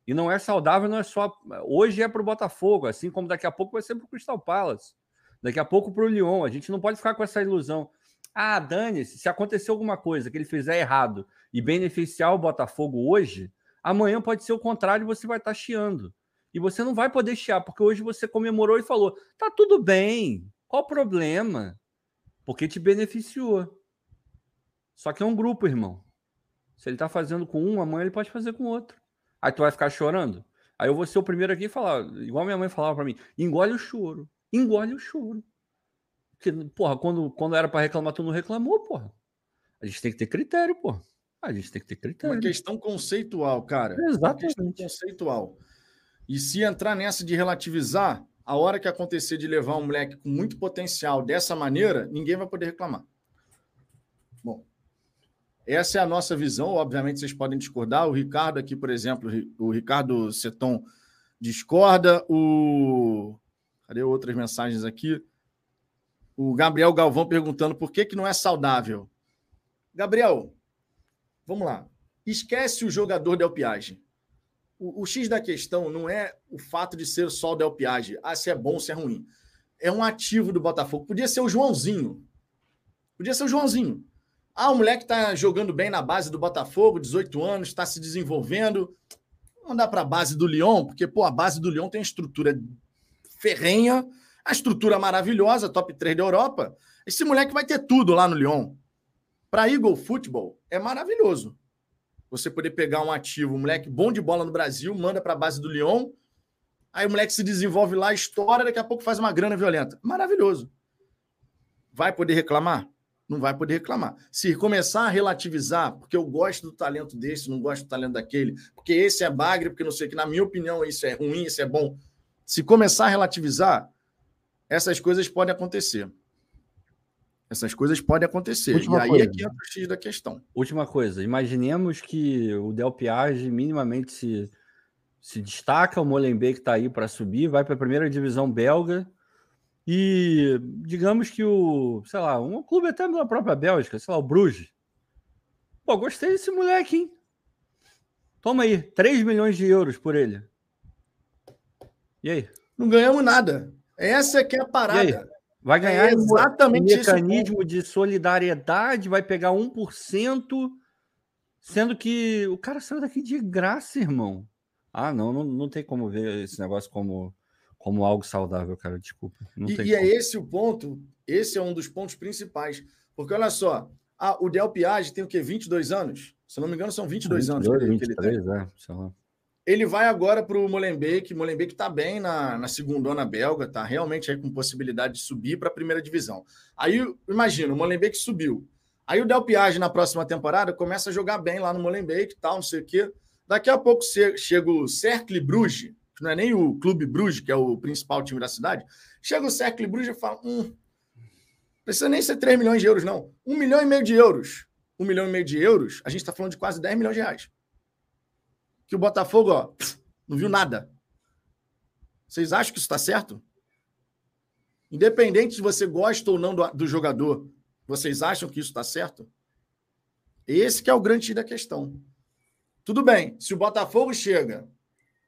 E não é saudável, não é só. Hoje é para o Botafogo, assim como daqui a pouco vai ser para o Crystal Palace. Daqui a pouco para o Lyon. A gente não pode ficar com essa ilusão. Ah, dane-se, se acontecer alguma coisa que ele fizer errado e beneficiar o Botafogo hoje, amanhã pode ser o contrário e você vai estar tá chiando. E você não vai poder chiar, porque hoje você comemorou e falou: tá tudo bem, qual o problema? Porque te beneficiou. Só que é um grupo, irmão. Se ele tá fazendo com um, amanhã ele pode fazer com outro. Aí tu vai ficar chorando? Aí eu vou ser o primeiro aqui e falar, igual minha mãe falava para mim, engole o choro, engole o choro. Porque, porra, quando, quando era para reclamar, tu não reclamou, porra. A gente tem que ter critério, porra. A gente tem que ter critério. Uma questão conceitual, cara. Exatamente. Uma questão conceitual. E se entrar nessa de relativizar, a hora que acontecer de levar um moleque com muito potencial dessa maneira, ninguém vai poder reclamar. Bom, essa é a nossa visão. Obviamente, vocês podem discordar. O Ricardo aqui, por exemplo, o Ricardo Seton discorda. O. Cadê outras mensagens aqui? O Gabriel Galvão perguntando por que, que não é saudável. Gabriel, vamos lá. Esquece o jogador Del Piage. O, o, X da questão não é o fato de ser só o Del Piage. Ah, se é bom, se é ruim. É um ativo do Botafogo. Podia ser o Joãozinho. Podia ser o Joãozinho. Ah, o moleque está jogando bem na base do Botafogo, 18 anos, está se desenvolvendo. Mandar para a base do Lyon, porque pô, a base do Lyon tem estrutura ferrenha, a estrutura maravilhosa, top 3 da Europa. Esse moleque vai ter tudo lá no Lyon. Para Eagle Football é maravilhoso. Você poder pegar um ativo, um moleque bom de bola no Brasil, manda para a base do Lyon, aí o moleque se desenvolve lá, estoura, daqui a pouco faz uma grana violenta. Maravilhoso. Vai poder reclamar? Não vai poder reclamar. Se começar a relativizar, porque eu gosto do talento desse, não gosto do talento daquele, porque esse é bagre, porque não sei que, na minha opinião, isso é ruim, isso é bom. Se começar a relativizar, essas coisas podem acontecer. Essas coisas podem acontecer. Última e aí coisa. é que entra o X da questão. Última coisa, imaginemos que o Del Piage minimamente se, se destaca, o Molenbeek está aí para subir, vai para a primeira divisão belga, e digamos que o, sei lá, um clube até da própria Bélgica, sei lá, o Bruges. Pô, gostei desse moleque, hein? Toma aí, 3 milhões de euros por ele. E aí? Não ganhamos nada. Essa é que é a parada. Vai ganhar é exatamente um mecanismo de solidariedade, vai pegar 1%, sendo que o cara saiu daqui de graça, irmão. Ah, não, não, não tem como ver esse negócio como como algo saudável, cara. Desculpa. e, e é esse o ponto, esse é um dos pontos principais. Porque olha só, ah, o Del Piage tem o quê? 22 anos? Se não me engano, são 22 22, anos. 23, que ele, tem. É, sei lá. ele vai agora para o Molenbeek. Molenbeek está bem na, na segunda belga, tá realmente aí com possibilidade de subir para a primeira divisão. Aí, imagina, o Molenbeek subiu. Aí o Del Piage na próxima temporada começa a jogar bem lá no Molenbeek e tal, não sei o quê. Daqui a pouco chega o Cercle Bruges, não é nem o Clube Bruges, que é o principal time da cidade, chega o Cercle Bruges e fala: hum, precisa nem ser 3 milhões de euros, não. 1 milhão e meio de euros. 1 milhão e meio de euros, a gente está falando de quase 10 milhões de reais. Que o Botafogo, ó, não viu nada. Vocês acham que isso está certo? Independente se você gosta ou não do, do jogador, vocês acham que isso está certo? Esse que é o grande da questão. Tudo bem, se o Botafogo chega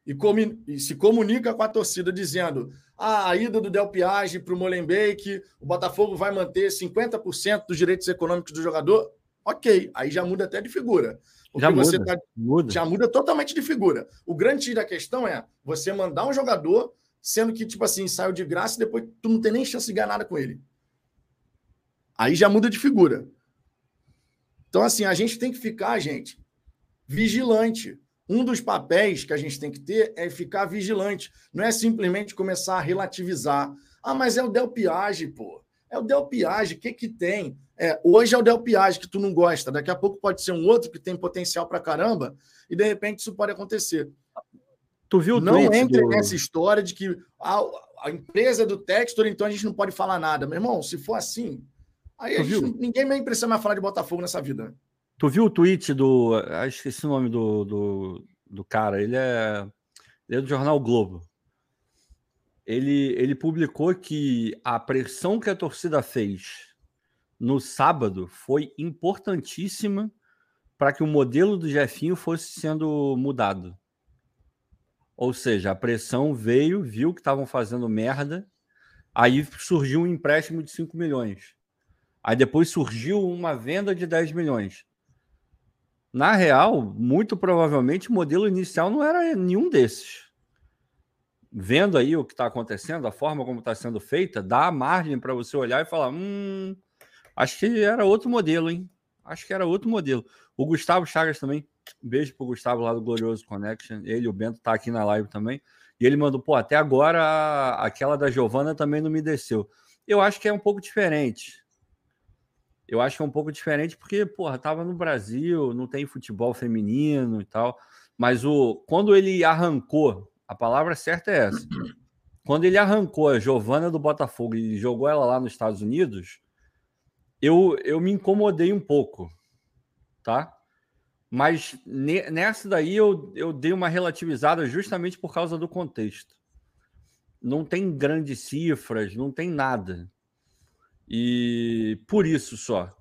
e, come, e, se comunica com a torcida dizendo ah, a ida do Del Piage para o Molenbeek, o Botafogo vai manter 50% dos direitos econômicos do jogador, ok, aí já muda até de figura. já muda, tá, muda. já muda totalmente de figura. O grande da questão é você mandar um jogador, sendo que, tipo assim, saiu de graça e depois tu não tem nem chance de ganhar nada com ele. Aí já muda de figura. Então, assim, a gente tem que ficar, gente, vigilante um dos papéis que a gente tem que ter é ficar vigilante. Não é simplesmente começar a relativizar. Ah, mas é o Del Piage, pô. É o Del Piage, o que que tem? É, hoje é o Del Piage que tu não gosta, daqui a pouco pode ser um outro que tem potencial pra caramba, e de repente isso pode acontecer. Tu viu Não entre do... nessa história de que a, a empresa é do Textor, então a gente não pode falar nada. Meu irmão, se for assim, aí gente, ninguém vai precisa mais falar de Botafogo nessa vida. Tu viu o tweet do. Ah, esqueci o nome do, do, do cara. Ele é, ele é do jornal Globo. Ele, ele publicou que a pressão que a torcida fez no sábado foi importantíssima para que o modelo do Jefinho fosse sendo mudado. Ou seja, a pressão veio, viu que estavam fazendo merda, aí surgiu um empréstimo de 5 milhões. Aí depois surgiu uma venda de 10 milhões. Na real, muito provavelmente o modelo inicial não era nenhum desses. Vendo aí o que está acontecendo, a forma como está sendo feita, dá margem para você olhar e falar: hum, acho que era outro modelo, hein? Acho que era outro modelo. O Gustavo Chagas também, beijo pro Gustavo lá do Glorioso Connection. Ele, o Bento, tá aqui na live também. E ele mandou, pô, até agora aquela da Giovana também não me desceu. Eu acho que é um pouco diferente. Eu acho que é um pouco diferente porque, porra, tava no Brasil, não tem futebol feminino e tal. Mas o quando ele arrancou, a palavra certa é essa. Quando ele arrancou a Giovana do Botafogo e jogou ela lá nos Estados Unidos, eu, eu me incomodei um pouco, tá? Mas nessa daí eu, eu dei uma relativizada justamente por causa do contexto. Não tem grandes cifras, não tem nada. E por isso só.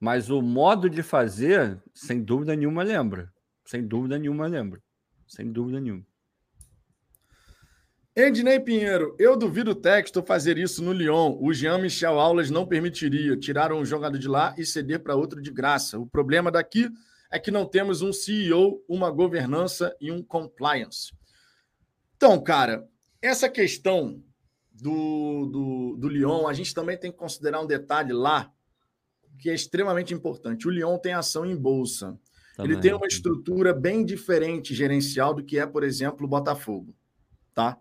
Mas o modo de fazer, sem dúvida nenhuma, lembra. Sem dúvida nenhuma, lembra. Sem dúvida nenhuma. Ednei Pinheiro, eu duvido o Texto fazer isso no Lyon. O Jean Michel Aulas não permitiria. Tiraram um jogador de lá e ceder para outro de graça. O problema daqui é que não temos um CEO, uma governança e um compliance. Então, cara, essa questão do, do, do Lyon, a gente também tem que considerar um detalhe lá que é extremamente importante. O Lyon tem ação em bolsa. Também. Ele tem uma estrutura bem diferente gerencial do que é, por exemplo, o Botafogo. Tá?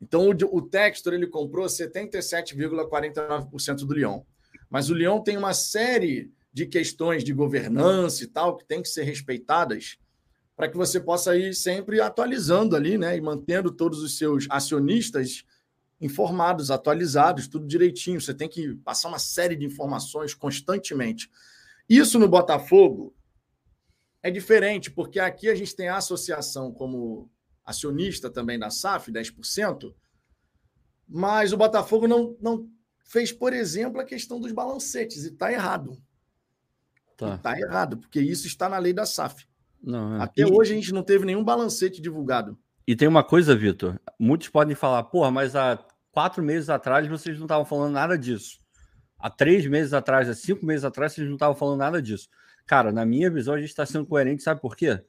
Então, o, o Textor ele comprou 77,49% do Lyon. Mas o Lyon tem uma série de questões de governança e tal que tem que ser respeitadas para que você possa ir sempre atualizando ali, né? E mantendo todos os seus acionistas informados, atualizados, tudo direitinho. Você tem que passar uma série de informações constantemente. Isso no Botafogo é diferente, porque aqui a gente tem a associação como acionista também da SAF, 10%, mas o Botafogo não, não fez, por exemplo, a questão dos balancetes, e está errado. Está tá errado, porque isso está na lei da SAF. Não, é. Até e... hoje a gente não teve nenhum balancete divulgado. E tem uma coisa, Vitor. Muitos podem falar, porra, mas há quatro meses atrás vocês não estavam falando nada disso. Há três meses atrás, há cinco meses atrás, vocês não estavam falando nada disso. Cara, na minha visão, a gente está sendo coerente, sabe por quê?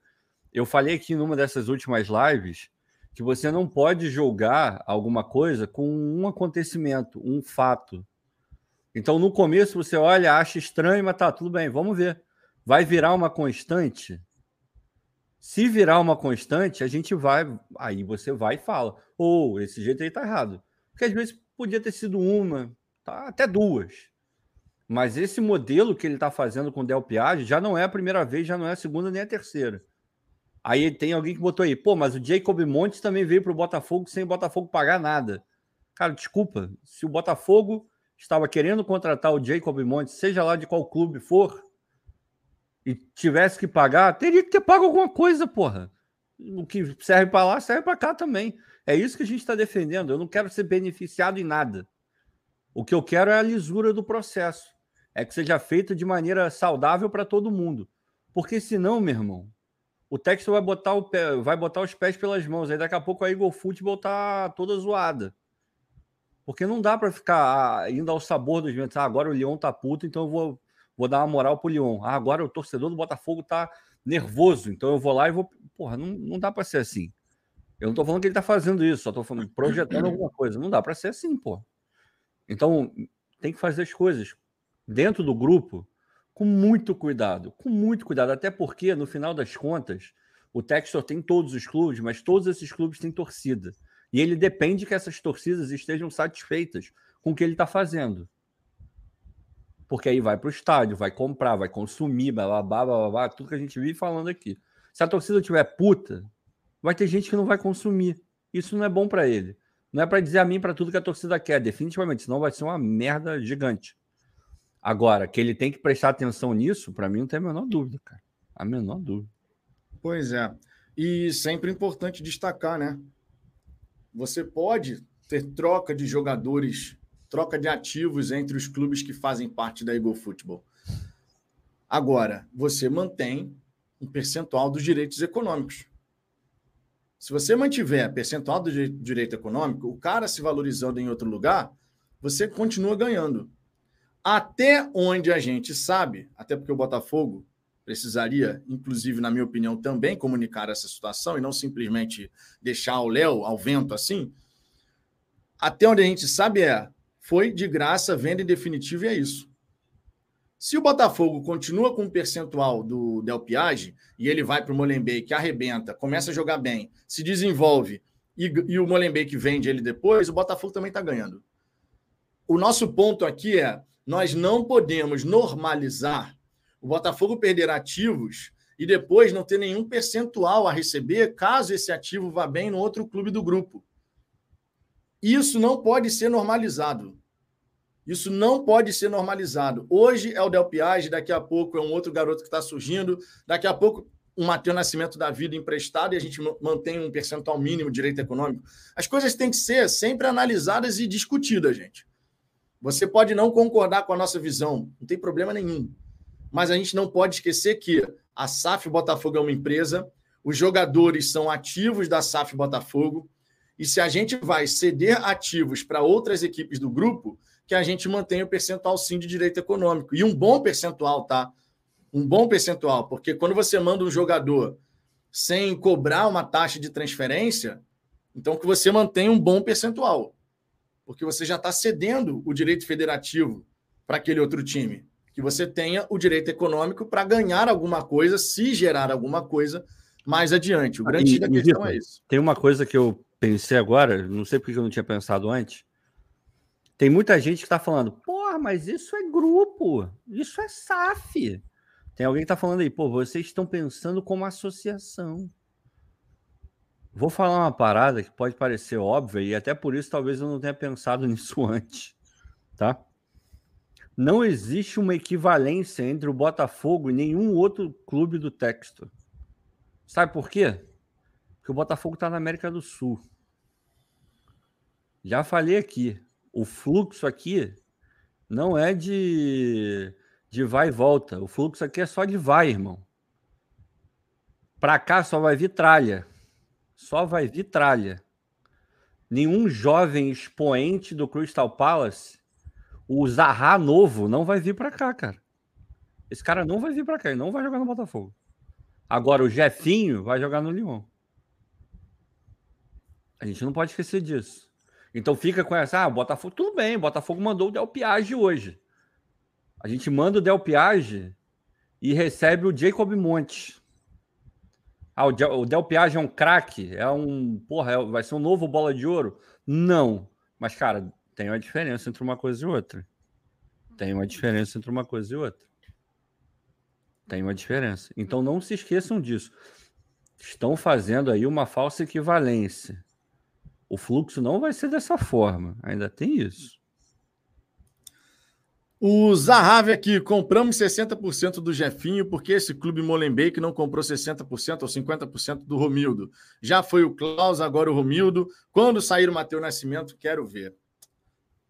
Eu falei aqui numa dessas últimas lives que você não pode julgar alguma coisa com um acontecimento, um fato. Então, no começo, você olha, acha estranho, mas tá, tudo bem, vamos ver. Vai virar uma constante? Se virar uma constante, a gente vai. Aí você vai e fala: ou oh, esse jeito aí tá errado. Porque às vezes podia ter sido uma, tá, até duas. Mas esse modelo que ele está fazendo com o Del Piage já não é a primeira vez, já não é a segunda nem a terceira. Aí tem alguém que botou aí, pô, mas o Jacob Montes também veio para o Botafogo sem o Botafogo pagar nada. Cara, desculpa, se o Botafogo estava querendo contratar o Jacob Montes, seja lá de qual clube for, e tivesse que pagar, teria que ter pago alguma coisa, porra. O que serve para lá serve para cá também. É isso que a gente está defendendo. Eu não quero ser beneficiado em nada. O que eu quero é a lisura do processo. É que seja feito de maneira saudável para todo mundo. Porque senão, meu irmão, o Texas vai botar, o pé, vai botar os pés pelas mãos. Aí daqui a pouco a Eagle Football tá toda zoada. Porque não dá para ficar ah, indo ao sabor dos ventos. Ah, agora o Leão tá puto, então eu vou, vou dar uma moral pro Leão. Ah, agora o torcedor do Botafogo tá nervoso, então eu vou lá e vou. Porra, não, não dá para ser assim. Eu não tô falando que ele tá fazendo isso, só tô falando projetando alguma coisa. Não dá para ser assim, pô. Então, tem que fazer as coisas dentro do grupo com muito cuidado, com muito cuidado, até porque no final das contas, o Textor tem todos os clubes, mas todos esses clubes têm torcida. E ele depende que essas torcidas estejam satisfeitas com o que ele está fazendo. Porque aí vai para o estádio, vai comprar, vai consumir, blá, blá, blá, blá, tudo que a gente vive falando aqui. Se a torcida tiver puta, vai ter gente que não vai consumir. Isso não é bom para ele. Não é para dizer a mim para tudo que a torcida quer, definitivamente, senão vai ser uma merda gigante. Agora, que ele tem que prestar atenção nisso, para mim não tem a menor dúvida, cara. A menor dúvida. Pois é. E sempre importante destacar, né? Você pode ter troca de jogadores, troca de ativos entre os clubes que fazem parte da Eagle Football. Agora, você mantém um percentual dos direitos econômicos. Se você mantiver percentual do direito econômico, o cara se valorizando em outro lugar, você continua ganhando. Até onde a gente sabe, até porque o Botafogo precisaria, inclusive, na minha opinião, também comunicar essa situação e não simplesmente deixar o Léo ao vento assim. Até onde a gente sabe é, foi de graça, venda em definitivo e é isso. Se o Botafogo continua com o percentual do Del Piage e ele vai para o Molenbeek, arrebenta, começa a jogar bem, se desenvolve e, e o Molenbeek vende ele depois, o Botafogo também está ganhando. O nosso ponto aqui é: nós não podemos normalizar o Botafogo perder ativos e depois não ter nenhum percentual a receber caso esse ativo vá bem no outro clube do grupo. Isso não pode ser normalizado. Isso não pode ser normalizado. Hoje é o Del Piage, daqui a pouco é um outro garoto que está surgindo, daqui a pouco um Matheus Nascimento da vida emprestado e a gente mantém um percentual mínimo de direito econômico. As coisas têm que ser sempre analisadas e discutidas, gente. Você pode não concordar com a nossa visão, não tem problema nenhum. Mas a gente não pode esquecer que a SAF Botafogo é uma empresa, os jogadores são ativos da SAF Botafogo, e se a gente vai ceder ativos para outras equipes do grupo, que a gente mantenha o percentual sim de direito econômico. E um bom percentual, tá? Um bom percentual, porque quando você manda um jogador sem cobrar uma taxa de transferência, então que você mantenha um bom percentual. Porque você já está cedendo o direito federativo para aquele outro time. Que você tenha o direito econômico para ganhar alguma coisa, se gerar alguma coisa mais adiante. O grande ah, da questão é isso. Tem uma coisa que eu pensei agora, não sei porque eu não tinha pensado antes, tem muita gente que está falando, porra, mas isso é grupo, isso é SAF. Tem alguém que está falando aí, pô, vocês estão pensando como associação. Vou falar uma parada que pode parecer óbvia e até por isso talvez eu não tenha pensado nisso antes, tá? Não existe uma equivalência entre o Botafogo e nenhum outro clube do texto. Sabe por quê? Porque o Botafogo está na América do Sul. Já falei aqui o fluxo aqui não é de, de vai e volta. O fluxo aqui é só de vai, irmão. Para cá só vai vir tralha. Só vai vir tralha. Nenhum jovem expoente do Crystal Palace, o Zaha novo, não vai vir para cá, cara. Esse cara não vai vir para cá, ele não vai jogar no Botafogo. Agora o Jefinho vai jogar no Lyon. A gente não pode esquecer disso. Então fica com essa, ah, Botafogo, tudo bem, Botafogo mandou o Del Piage hoje. A gente manda o Del Piage e recebe o Jacob Monte. Ah, o Del, Del Piage é um craque, é um, porra, é, vai ser um novo bola de ouro? Não. Mas, cara, tem uma diferença entre uma coisa e outra. Tem uma diferença entre uma coisa e outra. Tem uma diferença. Então não se esqueçam disso. Estão fazendo aí uma falsa equivalência. O fluxo não vai ser dessa forma. Ainda tem isso. O Zahavi aqui, compramos 60% do Jefinho, porque esse clube Molenbeek não comprou 60% ou 50% do Romildo. Já foi o Klaus, agora o Romildo. Quando sair o Matheus Nascimento, quero ver.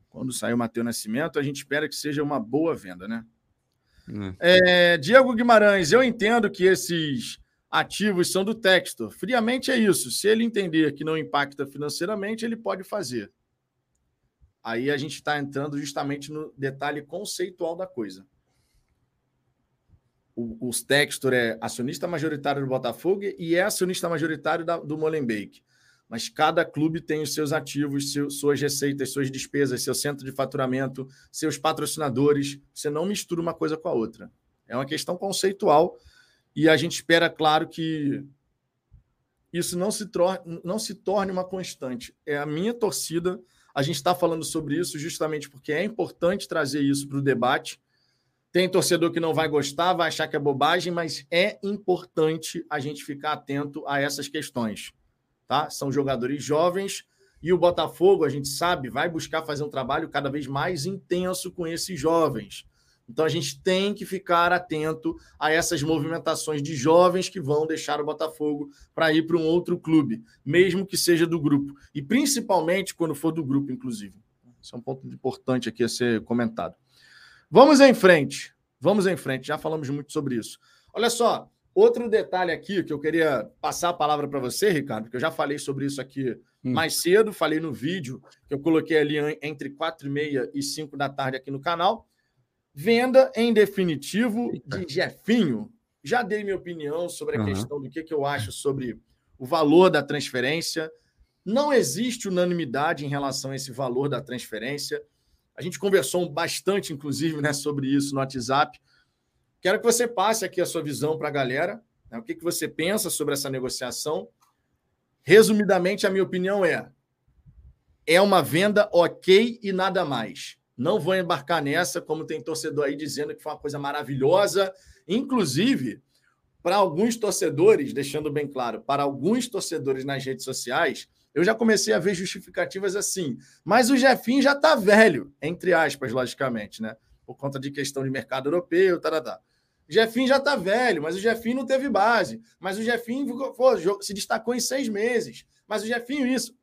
Quando sair o Matheus Nascimento, a gente espera que seja uma boa venda, né? Hum. É, Diego Guimarães, eu entendo que esses ativos são do Textor. Friamente é isso. Se ele entender que não impacta financeiramente, ele pode fazer. Aí a gente está entrando justamente no detalhe conceitual da coisa. O, os Textor é acionista majoritário do Botafogo e é acionista majoritário da, do Molenbeek. Mas cada clube tem os seus ativos, seu, suas receitas, suas despesas, seu centro de faturamento, seus patrocinadores. Você não mistura uma coisa com a outra. É uma questão conceitual e a gente espera, claro, que isso não se, não se torne uma constante. É a minha torcida. A gente está falando sobre isso justamente porque é importante trazer isso para o debate. Tem torcedor que não vai gostar, vai achar que é bobagem, mas é importante a gente ficar atento a essas questões. Tá? São jogadores jovens e o Botafogo, a gente sabe, vai buscar fazer um trabalho cada vez mais intenso com esses jovens. Então a gente tem que ficar atento a essas movimentações de jovens que vão deixar o Botafogo para ir para um outro clube, mesmo que seja do grupo. E principalmente quando for do grupo, inclusive. Esse é um ponto importante aqui a ser comentado. Vamos em frente. Vamos em frente. Já falamos muito sobre isso. Olha só, outro detalhe aqui que eu queria passar a palavra para você, Ricardo, porque eu já falei sobre isso aqui hum. mais cedo, falei no vídeo que eu coloquei ali entre 4 e meia e 5 da tarde aqui no canal Venda em definitivo de Jefinho. Já dei minha opinião sobre a uhum. questão do que, que eu acho sobre o valor da transferência. Não existe unanimidade em relação a esse valor da transferência. A gente conversou bastante, inclusive, né, sobre isso no WhatsApp. Quero que você passe aqui a sua visão para a galera. Né, o que, que você pensa sobre essa negociação? Resumidamente, a minha opinião é: é uma venda ok e nada mais. Não vou embarcar nessa, como tem torcedor aí dizendo que foi uma coisa maravilhosa. Inclusive, para alguns torcedores, deixando bem claro, para alguns torcedores nas redes sociais, eu já comecei a ver justificativas assim. Mas o Jefinho já está velho, entre aspas, logicamente, né? Por conta de questão de mercado europeu, tá. O já está velho, mas o Jefinho não teve base. Mas o pô, se destacou em seis meses. Mas o Jefinho, isso.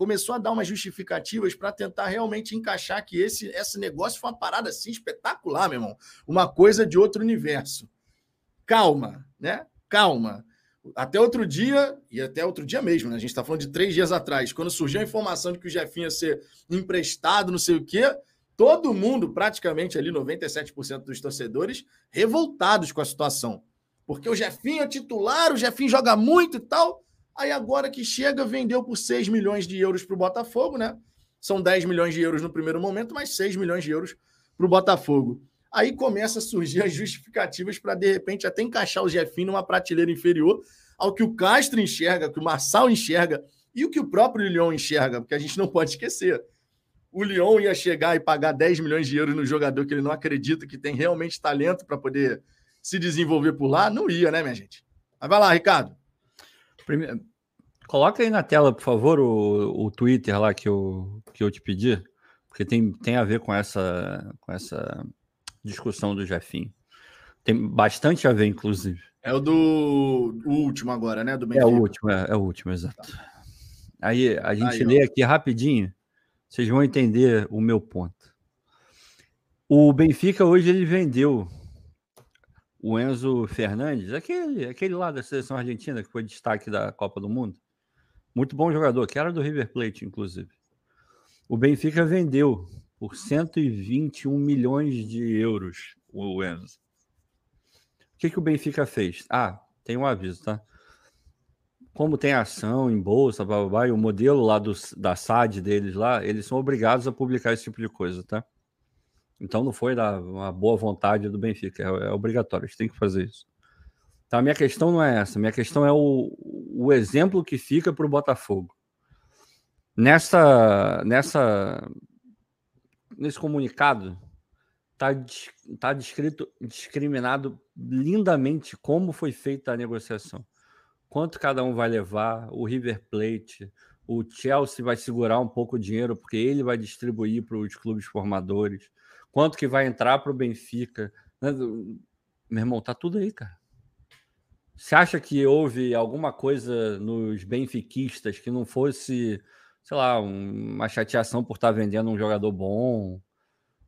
Começou a dar umas justificativas para tentar realmente encaixar que esse, esse negócio foi uma parada assim espetacular, meu irmão. Uma coisa de outro universo. Calma, né? Calma. Até outro dia, e até outro dia mesmo, né? A gente está falando de três dias atrás, quando surgiu a informação de que o Jefinho ia ser emprestado, não sei o quê, todo mundo, praticamente ali, 97% dos torcedores, revoltados com a situação. Porque o Jefinho é titular, o Jefinho joga muito e tal. Aí agora que chega, vendeu por 6 milhões de euros para o Botafogo, né? São 10 milhões de euros no primeiro momento, mas 6 milhões de euros para o Botafogo. Aí começa a surgir as justificativas para, de repente, até encaixar o Jefinho numa prateleira inferior ao que o Castro enxerga, que o Marçal enxerga e o que o próprio Lyon enxerga, porque a gente não pode esquecer. O Lyon ia chegar e pagar 10 milhões de euros no jogador que ele não acredita que tem realmente talento para poder se desenvolver por lá? Não ia, né, minha gente? Mas vai lá, Ricardo. Primeiro, coloca aí na tela, por favor, o, o Twitter lá que eu, que eu te pedi, porque tem, tem a ver com essa, com essa discussão do Jefinho. Tem bastante a ver, inclusive. É o do o último agora, né? Do Benfica. É o último, é, é o último, exato. Tá. Aí a gente Aí, lê ó. aqui rapidinho, vocês vão entender o meu ponto. O Benfica hoje ele vendeu o Enzo Fernandes, aquele, aquele lá da seleção argentina que foi destaque da Copa do Mundo. Muito bom jogador, que era do River Plate, inclusive. O Benfica vendeu por 121 milhões de euros o Enzo. O que, que o Benfica fez? Ah, tem um aviso, tá? Como tem ação em bolsa, blá, blá, blá, e o modelo lá do, da SAD deles lá, eles são obrigados a publicar esse tipo de coisa, tá? Então não foi da uma boa vontade do Benfica, é, é obrigatório, gente tem que fazer isso. Tá, a minha questão não é essa, minha questão é o, o exemplo que fica para o Botafogo. Nessa, nessa nesse comunicado está tá descrito, discriminado lindamente como foi feita a negociação. Quanto cada um vai levar, o River Plate, o Chelsea vai segurar um pouco o dinheiro porque ele vai distribuir para os clubes formadores, quanto que vai entrar para o Benfica. Meu irmão, tá tudo aí, cara. Você acha que houve alguma coisa nos benfiquistas que não fosse sei lá, uma chateação por estar vendendo um jogador bom.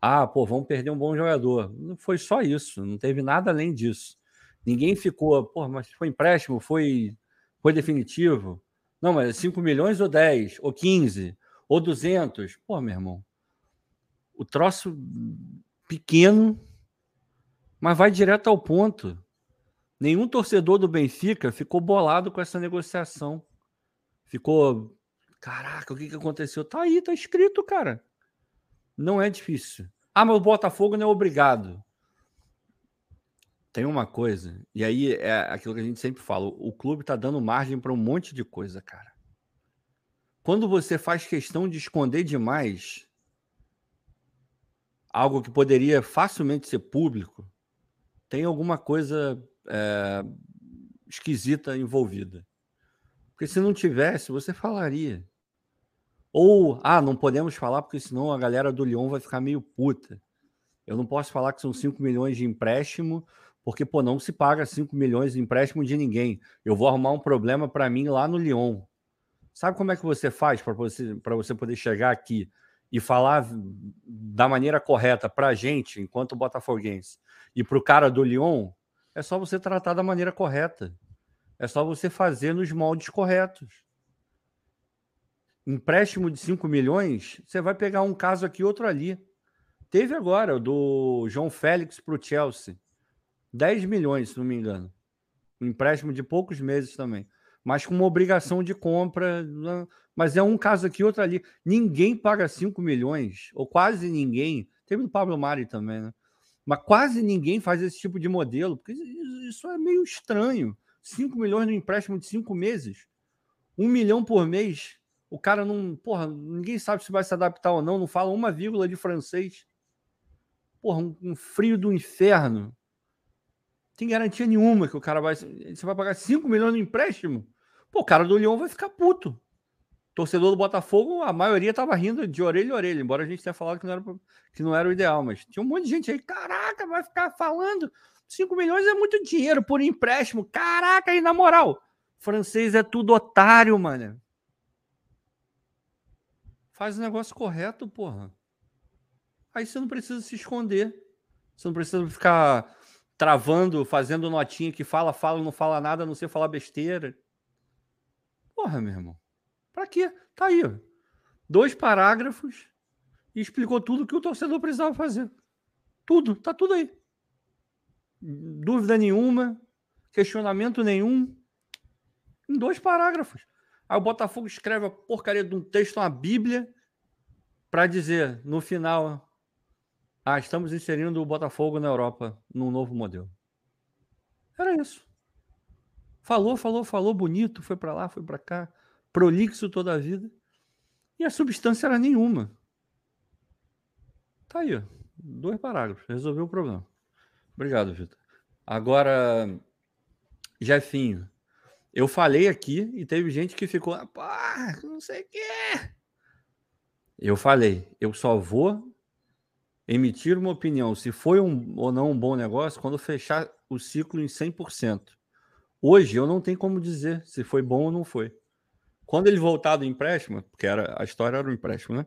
Ah, pô, vamos perder um bom jogador. Não foi só isso, não teve nada além disso. Ninguém ficou, pô, mas foi empréstimo, foi, foi definitivo. Não, mas 5 milhões ou 10, ou 15, ou 200. Pô, meu irmão, o troço pequeno, mas vai direto ao ponto. Nenhum torcedor do Benfica ficou bolado com essa negociação. Ficou Caraca, o que, que aconteceu? Tá aí, tá escrito, cara. Não é difícil. Ah, mas o Botafogo não é obrigado. Tem uma coisa, e aí é aquilo que a gente sempre fala: o clube tá dando margem para um monte de coisa, cara. Quando você faz questão de esconder demais algo que poderia facilmente ser público, tem alguma coisa é, esquisita envolvida. Porque se não tivesse, você falaria. Ou, ah, não podemos falar porque senão a galera do Lyon vai ficar meio puta. Eu não posso falar que são 5 milhões de empréstimo, porque, pô, não se paga 5 milhões de empréstimo de ninguém. Eu vou arrumar um problema para mim lá no Lyon. Sabe como é que você faz para você, você poder chegar aqui e falar da maneira correta para a gente, enquanto botafoguense, e para o cara do Lyon? É só você tratar da maneira correta. É só você fazer nos moldes corretos empréstimo de 5 milhões, você vai pegar um caso aqui, outro ali. Teve agora do João Félix para o Chelsea. 10 milhões, se não me engano. Um empréstimo de poucos meses também. mas com uma obrigação de compra. Né? Mas é um caso aqui, outro ali. Ninguém paga 5 milhões, ou quase ninguém. Teve o Pablo Mari também, né? Mas quase ninguém faz esse tipo de modelo, porque isso é meio estranho. 5 milhões no empréstimo de 5 meses. Um milhão por mês. O cara não. Porra, ninguém sabe se vai se adaptar ou não, não fala uma vírgula de francês. Porra, um, um frio do inferno. Tem garantia nenhuma que o cara vai. Você vai pagar 5 milhões no empréstimo? Pô, o cara do Lyon vai ficar puto. Torcedor do Botafogo, a maioria tava rindo de orelha a orelha, embora a gente tenha falado que não era, que não era o ideal, mas tinha um monte de gente aí, caraca, vai ficar falando 5 milhões é muito dinheiro por empréstimo. Caraca, aí na moral, francês é tudo otário, mano. Faz o negócio correto, porra. Aí você não precisa se esconder. Você não precisa ficar travando, fazendo notinha que fala, fala, não fala nada, não sei falar besteira. Porra, meu irmão. Pra quê? Tá aí. Dois parágrafos e explicou tudo que o torcedor precisava fazer. Tudo, tá tudo aí. Dúvida nenhuma, questionamento nenhum. Em dois parágrafos. Aí o Botafogo escreve a porcaria de um texto, uma Bíblia, para dizer no final: Ah, estamos inserindo o Botafogo na Europa num novo modelo. Era isso. Falou, falou, falou bonito, foi para lá, foi para cá prolixo toda a vida, e a substância era nenhuma. Tá aí, ó. dois parágrafos, resolveu o problema. Obrigado, Vitor. Agora, Jefinho, eu falei aqui e teve gente que ficou, pá, não sei o quê. Eu falei, eu só vou emitir uma opinião se foi um, ou não um bom negócio quando fechar o ciclo em 100%. Hoje eu não tenho como dizer se foi bom ou não foi. Quando ele voltar do empréstimo, porque era, a história era um empréstimo, né?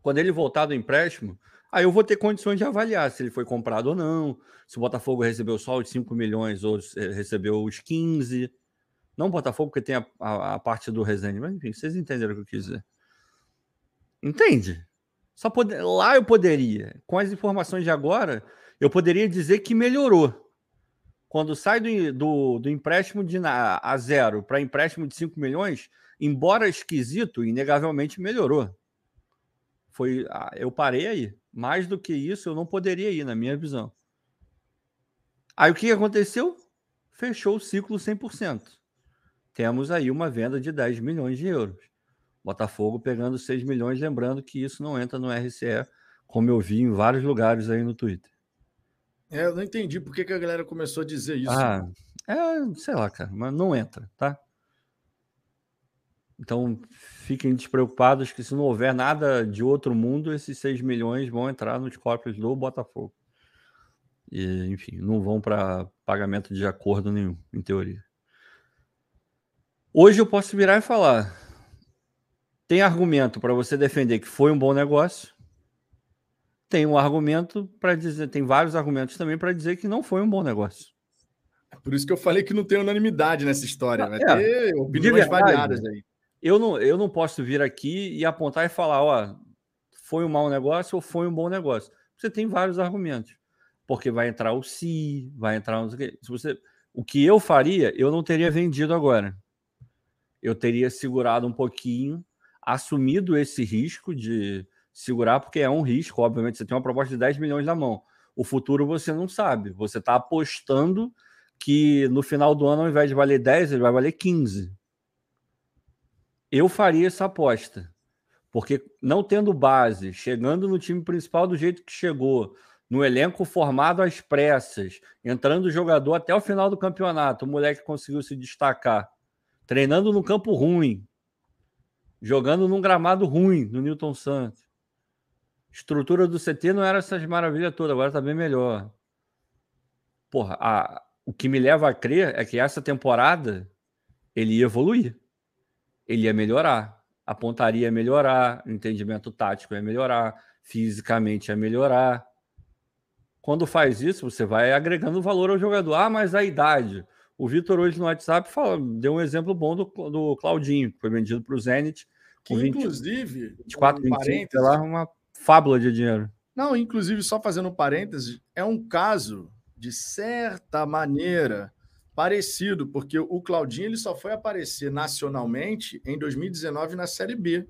Quando ele voltar do empréstimo, aí eu vou ter condições de avaliar se ele foi comprado ou não, se o Botafogo recebeu só os 5 milhões ou recebeu os 15. Não o Botafogo, porque tem a, a, a parte do Resende, mas enfim, vocês entenderam o que eu quis dizer. Entende? Só pode... Lá eu poderia, com as informações de agora, eu poderia dizer que melhorou quando sai do, do, do empréstimo de na, a zero para empréstimo de 5 milhões, embora esquisito, inegavelmente melhorou. Foi, eu parei aí. Mais do que isso, eu não poderia ir, na minha visão. Aí o que aconteceu? Fechou o ciclo 100%. Temos aí uma venda de 10 milhões de euros. Botafogo pegando 6 milhões, lembrando que isso não entra no RCE, como eu vi em vários lugares aí no Twitter. É, eu não entendi por que, que a galera começou a dizer isso. Ah, é, sei lá, cara, mas não entra, tá? Então fiquem despreocupados que se não houver nada de outro mundo, esses 6 milhões vão entrar nos cofres do Botafogo. E, enfim, não vão para pagamento de acordo nenhum, em teoria. Hoje eu posso virar e falar: tem argumento para você defender que foi um bom negócio, tem um argumento para dizer, tem vários argumentos também para dizer que não foi um bom negócio. É por isso que eu falei que não tem unanimidade nessa história, vai é, ter opiniões variadas aí. Eu não, eu não posso vir aqui e apontar e falar, ó, foi um mau negócio ou foi um bom negócio. Você tem vários argumentos. Porque vai entrar o si, vai entrar se você, o que eu faria, eu não teria vendido agora. Eu teria segurado um pouquinho, assumido esse risco de segurar, porque é um risco, obviamente. Você tem uma proposta de 10 milhões na mão. O futuro você não sabe. Você está apostando que no final do ano, ao invés de valer 10, ele vai valer 15. Eu faria essa aposta. Porque não tendo base, chegando no time principal do jeito que chegou, no elenco formado às pressas, entrando jogador até o final do campeonato, o moleque conseguiu se destacar, treinando no campo ruim, jogando num gramado ruim no Newton Santos estrutura do CT não era essas maravilhas todas, agora tá bem melhor. Porra, a, o que me leva a crer é que essa temporada ele ia evoluir. Ele ia melhorar. A pontaria ia melhorar, o entendimento tático ia melhorar, fisicamente ia melhorar. Quando faz isso, você vai agregando valor ao jogador. Ah, mas a idade. O Vitor hoje no WhatsApp fala, deu um exemplo bom do, do Claudinho, que foi vendido para o Zenit. Que, 20, inclusive, 24, um 25, lá, uma fábula de dinheiro. Não, inclusive, só fazendo um parênteses, é um caso, de certa maneira, parecido, porque o Claudinho ele só foi aparecer nacionalmente em 2019 na Série B.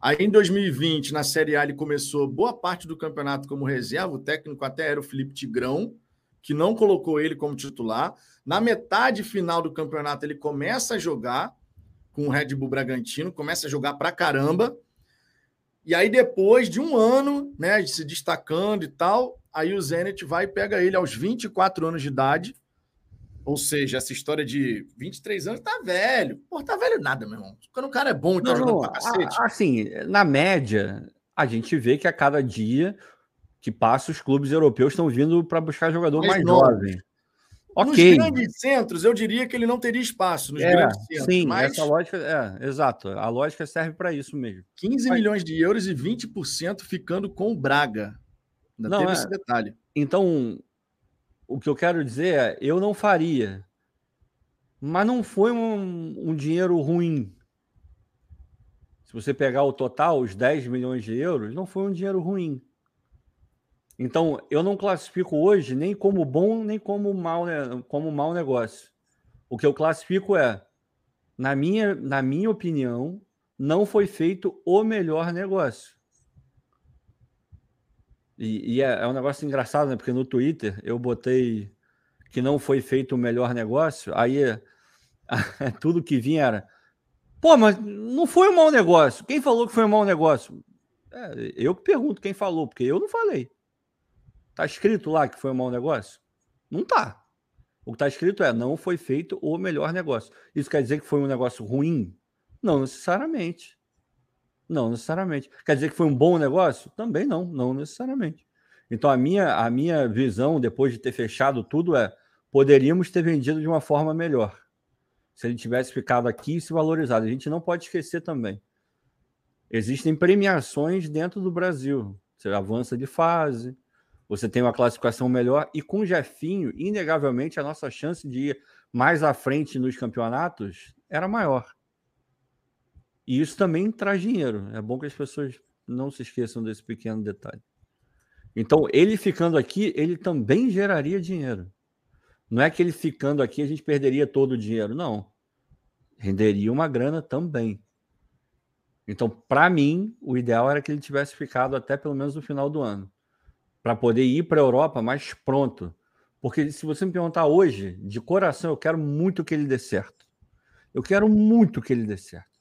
Aí em 2020, na Série A, ele começou boa parte do campeonato como reserva, o técnico até era o Felipe Tigrão, que não colocou ele como titular. Na metade final do campeonato, ele começa a jogar com o Red Bull Bragantino, começa a jogar pra caramba. E aí, depois de um ano, né, se destacando e tal, aí o Zenit vai e pega ele aos 24 anos de idade. Ou seja, essa história de 23 anos tá velho. Pô, tá velho nada, meu irmão. Quando o cara é bom e tá não, jogando pra cacete. Assim, na média, a gente vê que a cada dia que passa, os clubes europeus estão vindo para buscar jogador mais, mais jovem. Ok. Nos grandes centros, eu diria que ele não teria espaço nos é, grandes centros. Sim, mas... essa lógica, é, exato. A lógica serve para isso mesmo. 15 mas... milhões de euros e 20% ficando com o Braga. Ainda não, teve é... esse detalhe. Então, o que eu quero dizer é, eu não faria. Mas não foi um, um dinheiro ruim. Se você pegar o total, os 10 milhões de euros, não foi um dinheiro ruim. Então, eu não classifico hoje nem como bom, nem como mal, como mau negócio. O que eu classifico é, na minha, na minha opinião, não foi feito o melhor negócio. E, e é, é, um negócio engraçado, né? Porque no Twitter eu botei que não foi feito o melhor negócio, aí tudo que vinha era. Pô, mas não foi um mau negócio. Quem falou que foi um mau negócio? É, eu que pergunto quem falou, porque eu não falei. Tá escrito lá que foi um mau negócio? Não tá. O que está escrito é não foi feito o melhor negócio. Isso quer dizer que foi um negócio ruim? Não necessariamente. Não necessariamente. Quer dizer que foi um bom negócio? Também não, não necessariamente. Então a minha a minha visão depois de ter fechado tudo é poderíamos ter vendido de uma forma melhor. Se ele tivesse ficado aqui e se valorizado. A gente não pode esquecer também. Existem premiações dentro do Brasil. Você avança de fase, você tem uma classificação melhor e com o Jefinho, inegavelmente, a nossa chance de ir mais à frente nos campeonatos era maior. E isso também traz dinheiro. É bom que as pessoas não se esqueçam desse pequeno detalhe. Então, ele ficando aqui, ele também geraria dinheiro. Não é que ele ficando aqui a gente perderia todo o dinheiro, não. Renderia uma grana também. Então, para mim, o ideal era que ele tivesse ficado até pelo menos no final do ano para poder ir para a Europa mais pronto. Porque se você me perguntar hoje, de coração, eu quero muito que ele dê certo. Eu quero muito que ele dê certo.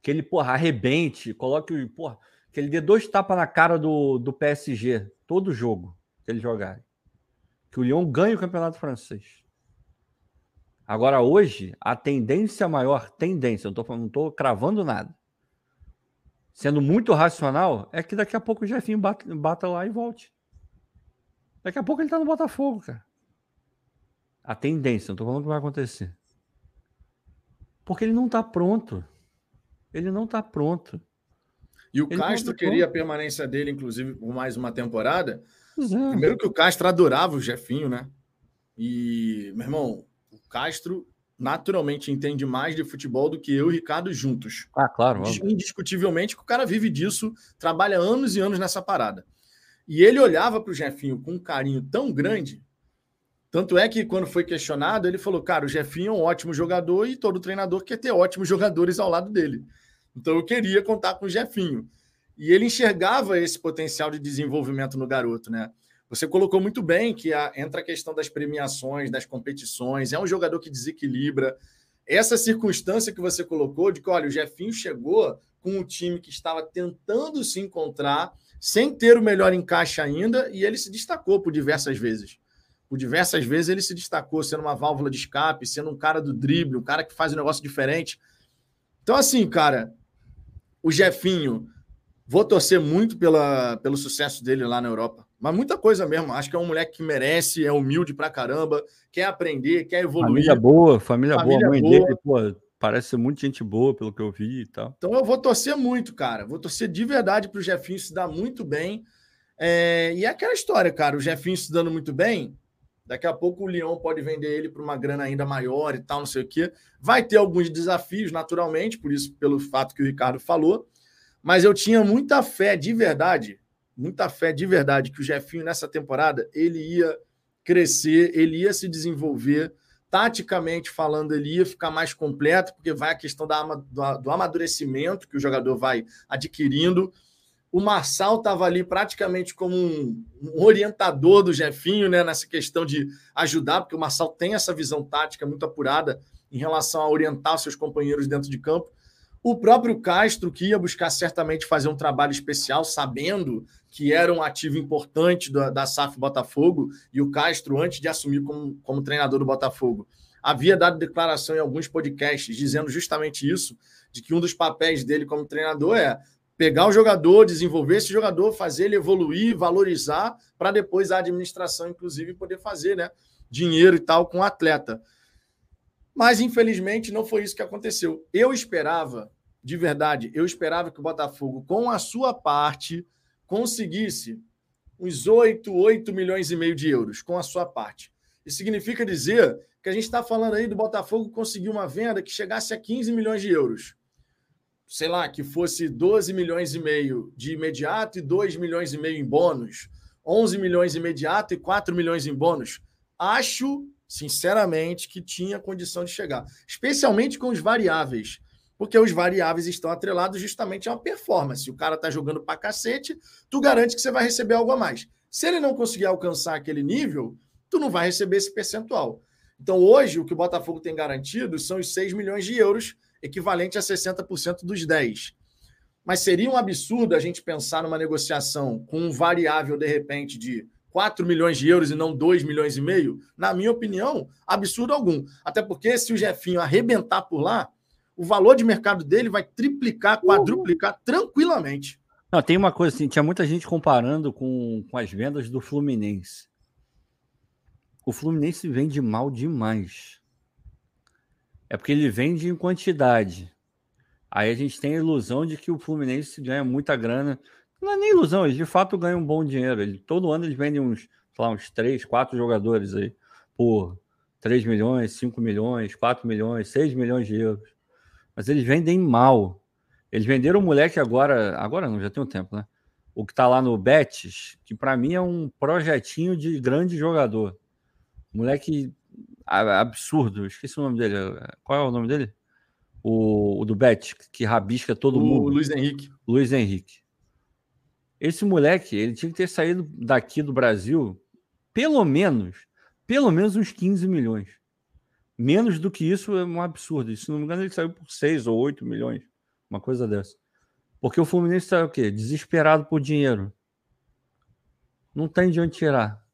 Que ele, porra, arrebente, coloque, porra, que ele dê dois tapas na cara do, do PSG, todo jogo que ele jogar. Que o Lyon ganhe o campeonato francês. Agora, hoje, a tendência maior, tendência, não estou cravando nada, sendo muito racional, é que daqui a pouco o Jefinho bata, bata lá e volte. Daqui a pouco ele tá no Botafogo, cara. A tendência, não tô falando que vai acontecer. Porque ele não tá pronto. Ele não tá pronto. E o ele Castro tá queria a permanência dele, inclusive, por mais uma temporada. É. Primeiro que o Castro adorava o Jefinho, né? E, meu irmão, o Castro naturalmente entende mais de futebol do que eu e o Ricardo juntos. Ah, claro. Indiscutivelmente que o cara vive disso, trabalha anos e anos nessa parada. E ele olhava para o Jefinho com um carinho tão grande. Tanto é que, quando foi questionado, ele falou: Cara, o Jefinho é um ótimo jogador e todo treinador quer ter ótimos jogadores ao lado dele. Então eu queria contar com o Jefinho. E ele enxergava esse potencial de desenvolvimento no garoto, né? Você colocou muito bem que a, entra a questão das premiações, das competições, é um jogador que desequilibra. Essa circunstância que você colocou de que, olha, o Jefinho chegou com um time que estava tentando se encontrar sem ter o melhor encaixe ainda, e ele se destacou por diversas vezes. Por diversas vezes ele se destacou sendo uma válvula de escape, sendo um cara do drible, um cara que faz um negócio diferente. Então, assim, cara, o Jefinho, vou torcer muito pela, pelo sucesso dele lá na Europa. Mas muita coisa mesmo. Acho que é um moleque que merece, é humilde pra caramba, quer aprender, quer evoluir. Família boa, família, família boa. A mãe boa. dele, pô, Parece ser muito gente boa, pelo que eu vi e tal. Então eu vou torcer muito, cara. Vou torcer de verdade para o Jefinho se dar muito bem. É... E é aquela história, cara. O Jefinho se dando muito bem, daqui a pouco o Leão pode vender ele por uma grana ainda maior e tal, não sei o quê. Vai ter alguns desafios, naturalmente, por isso, pelo fato que o Ricardo falou. Mas eu tinha muita fé de verdade, muita fé de verdade que o Jefinho nessa temporada ele ia crescer, ele ia se desenvolver. Taticamente falando, ia ficar mais completo, porque vai a questão da, do amadurecimento que o jogador vai adquirindo. O Marçal estava ali praticamente como um, um, orientador do Jefinho, né, nessa questão de ajudar, porque o Marçal tem essa visão tática muito apurada em relação a orientar seus companheiros dentro de campo. O próprio Castro, que ia buscar certamente fazer um trabalho especial, sabendo que era um ativo importante da, da SAF Botafogo, e o Castro, antes de assumir como, como treinador do Botafogo, havia dado declaração em alguns podcasts dizendo justamente isso, de que um dos papéis dele como treinador é pegar o jogador, desenvolver esse jogador, fazer ele evoluir, valorizar, para depois a administração, inclusive, poder fazer né, dinheiro e tal com o atleta. Mas, infelizmente, não foi isso que aconteceu. Eu esperava, de verdade, eu esperava que o Botafogo, com a sua parte, conseguisse uns 8, 8 milhões e meio de euros, com a sua parte. Isso significa dizer que a gente está falando aí do Botafogo conseguir uma venda que chegasse a 15 milhões de euros. Sei lá, que fosse 12 milhões e meio de imediato e 2 milhões e meio em bônus, 11 milhões imediato e 4 milhões em bônus, acho, sinceramente, que tinha condição de chegar, especialmente com os variáveis, porque os variáveis estão atrelados justamente a uma performance. O cara tá jogando pra cacete, tu garante que você vai receber algo a mais. Se ele não conseguir alcançar aquele nível, tu não vai receber esse percentual. Então, hoje, o que o Botafogo tem garantido são os 6 milhões de euros equivalente a 60% dos 10. Mas seria um absurdo a gente pensar numa negociação com um variável, de repente, de 4 milhões de euros e não 2 milhões e meio? Na minha opinião, absurdo algum. Até porque se o Jefinho arrebentar por lá, o valor de mercado dele vai triplicar, quadruplicar tranquilamente. Não, tem uma coisa assim, tinha muita gente comparando com, com as vendas do Fluminense. O Fluminense vende mal demais. É porque ele vende em quantidade. Aí a gente tem a ilusão de que o Fluminense ganha muita grana. Não é nem ilusão, eles de fato ganham um bom dinheiro. Ele, todo ano eles vendem uns, lá, uns 3, 4 jogadores aí por 3 milhões, 5 milhões, 4 milhões, 6 milhões de euros. Mas eles vendem mal. Eles venderam o moleque agora, agora não, já tem um tempo, né? O que tá lá no Betis, que para mim é um projetinho de grande jogador. Moleque absurdo. Esqueci o nome dele. Qual é o nome dele? O, o do Bet, que rabisca todo o mundo. Luiz Henrique. Luiz Henrique. Esse moleque, ele tinha que ter saído daqui do Brasil pelo menos, pelo menos uns 15 milhões. Menos do que isso é um absurdo. Se não me engano, ele saiu por 6 ou 8 milhões. Uma coisa dessa. Porque o Fluminense está o quê? Desesperado por dinheiro. Não tem de onde tirar.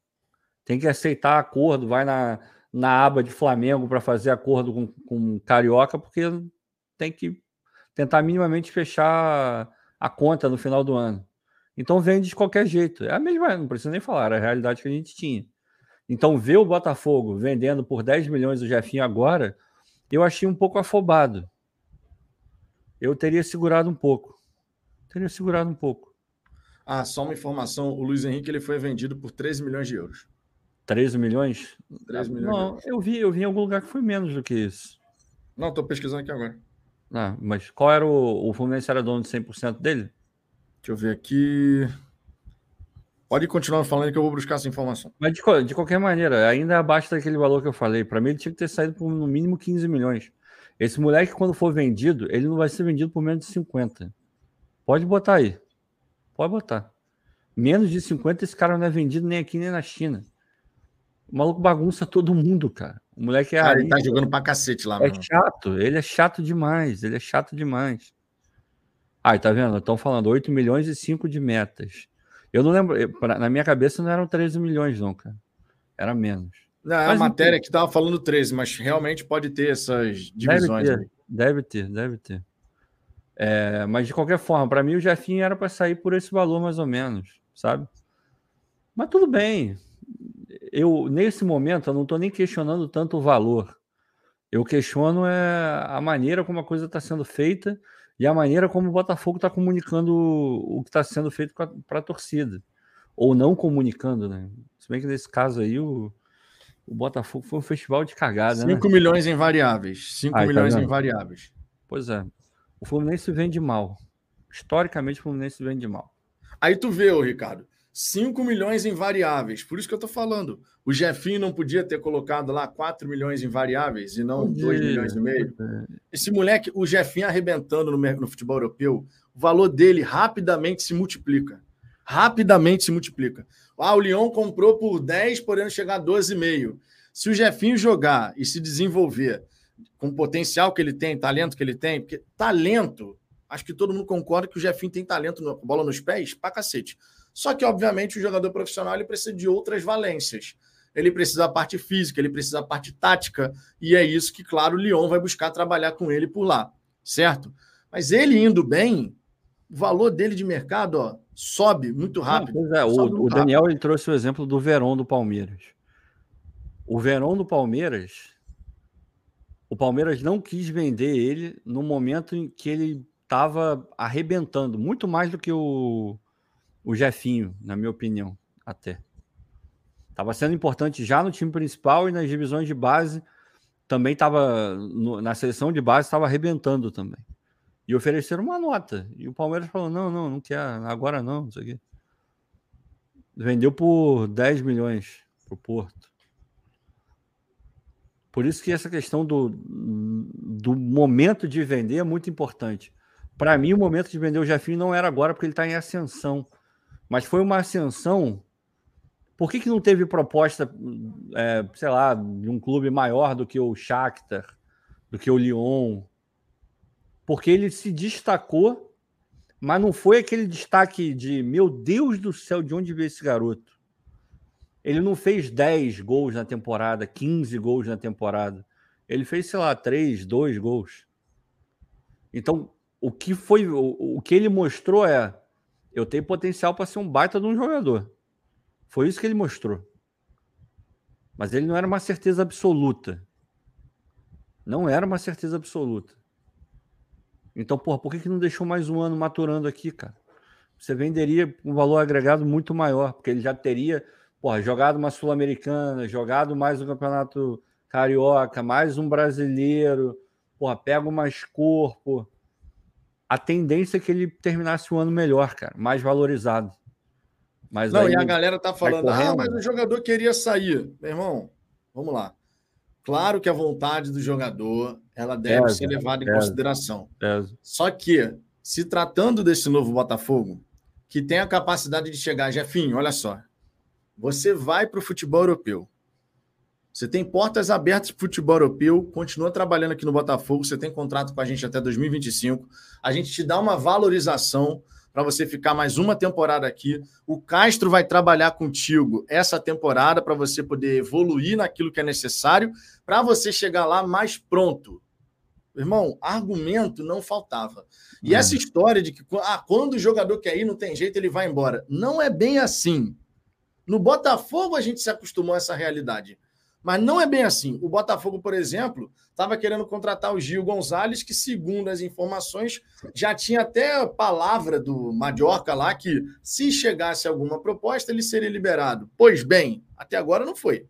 Tem que aceitar acordo, vai na, na aba de Flamengo para fazer acordo com, com Carioca, porque tem que tentar minimamente fechar a conta no final do ano. Então vende de qualquer jeito. É a mesma, não precisa nem falar, a realidade que a gente tinha. Então ver o Botafogo vendendo por 10 milhões o Jefinho agora, eu achei um pouco afobado. Eu teria segurado um pouco. Teria segurado um pouco. Ah, só uma informação: o Luiz Henrique ele foi vendido por 13 milhões de euros. 13 milhões? 13 milhões. Não, eu vi, eu vi em algum lugar que foi menos do que isso. Não, estou pesquisando aqui agora. Ah, mas qual era o, o Fluminense era dono de 100% dele? Deixa eu ver aqui. Pode continuar falando que eu vou buscar essa informação. Mas de, de qualquer maneira, ainda abaixo daquele valor que eu falei. Para mim, ele tinha que ter saído por no mínimo 15 milhões. Esse moleque, quando for vendido, ele não vai ser vendido por menos de 50. Pode botar aí. Pode botar. Menos de 50, esse cara não é vendido nem aqui nem na China. O maluco bagunça todo mundo, cara. O moleque é. Cara, ele tá jogando pra cacete lá, É mano. chato, ele é chato demais. Ele é chato demais. Aí, tá vendo? Estão falando 8 milhões e 5 de metas. Eu não lembro, na minha cabeça não eram 13 milhões, não, cara. Era menos. Não, é a matéria que tava falando 13, mas realmente pode ter essas divisões. Deve ter, deve ter. Deve ter. É, mas de qualquer forma, para mim o Jefinho era para sair por esse valor mais ou menos, sabe? Mas tudo bem eu nesse momento eu não estou nem questionando tanto o valor. Eu questiono é a maneira como a coisa está sendo feita e a maneira como o Botafogo está comunicando o que está sendo feito para a torcida. Ou não comunicando, né? Se bem que nesse caso aí o, o Botafogo foi um festival de cagada. 5 né? milhões em variáveis. 5 tá milhões tá em variáveis. Pois é. O Fluminense vende mal. Historicamente, o Fluminense vende mal. Aí tu vê, ô Ricardo, 5 milhões em variáveis. Por isso que eu estou falando. O Jefinho não podia ter colocado lá 4 milhões em variáveis e não podia, 2 milhões e meio. Esse moleque, o Jefinho arrebentando no, no futebol europeu, o valor dele rapidamente se multiplica. Rapidamente se multiplica. Ah, o Lyon comprou por 10, podendo chegar a 12,5. Se o Jefinho jogar e se desenvolver com o potencial que ele tem, talento que ele tem, porque talento, acho que todo mundo concorda que o Jefinho tem talento, bola nos pés, pra cacete. Só que, obviamente, o jogador profissional ele precisa de outras valências. Ele precisa da parte física, ele precisa da parte tática, e é isso que, claro, o Lyon vai buscar trabalhar com ele por lá, certo? Mas ele indo bem, o valor dele de mercado ó, sobe muito rápido. Não, é, o, o Daniel ele trouxe o exemplo do Verón do Palmeiras. O Verón do Palmeiras, o Palmeiras não quis vender ele no momento em que ele estava arrebentando, muito mais do que o, o Jefinho, na minha opinião, até. Estava sendo importante já no time principal e nas divisões de base. Também estava na seleção de base, estava arrebentando também. E ofereceram uma nota. E o Palmeiras falou: não, não, não quer, agora não, não sei o quê. Vendeu por 10 milhões para o Porto. Por isso que essa questão do, do momento de vender é muito importante. Para mim, o momento de vender o Jefinho não era agora, porque ele está em ascensão. Mas foi uma ascensão. Por que, que não teve proposta, é, sei lá, de um clube maior do que o Shakhtar, do que o Lyon? Porque ele se destacou, mas não foi aquele destaque de meu Deus do céu, de onde veio esse garoto? Ele não fez 10 gols na temporada, 15 gols na temporada. Ele fez, sei lá, 3, 2 gols. Então, o que foi, o, o que ele mostrou é eu tenho potencial para ser um baita de um jogador. Foi isso que ele mostrou. Mas ele não era uma certeza absoluta. Não era uma certeza absoluta. Então, porra, por que, que não deixou mais um ano maturando aqui, cara? Você venderia um valor agregado muito maior, porque ele já teria, porra, jogado uma Sul-Americana, jogado mais um campeonato carioca, mais um brasileiro, porra, pega mais corpo a tendência é que ele terminasse o ano melhor, cara, mais valorizado. Mas não, e a galera tá falando, ah, mas o jogador queria sair. Meu irmão, vamos lá. Claro que a vontade do jogador ela deve ser levada em consideração. Só que, se tratando desse novo Botafogo, que tem a capacidade de chegar, Jefinho, olha só, você vai para o futebol europeu. Você tem portas abertas para o futebol europeu, continua trabalhando aqui no Botafogo, você tem contrato com a gente até 2025. A gente te dá uma valorização para você ficar mais uma temporada aqui. O Castro vai trabalhar contigo essa temporada para você poder evoluir naquilo que é necessário, para você chegar lá mais pronto. Irmão, argumento não faltava. E essa história de que ah, quando o jogador quer ir, não tem jeito, ele vai embora. Não é bem assim. No Botafogo a gente se acostumou a essa realidade. Mas não é bem assim. O Botafogo, por exemplo, estava querendo contratar o Gil Gonzalez, que, segundo as informações, já tinha até a palavra do Mallorca lá que, se chegasse alguma proposta, ele seria liberado. Pois bem, até agora não foi.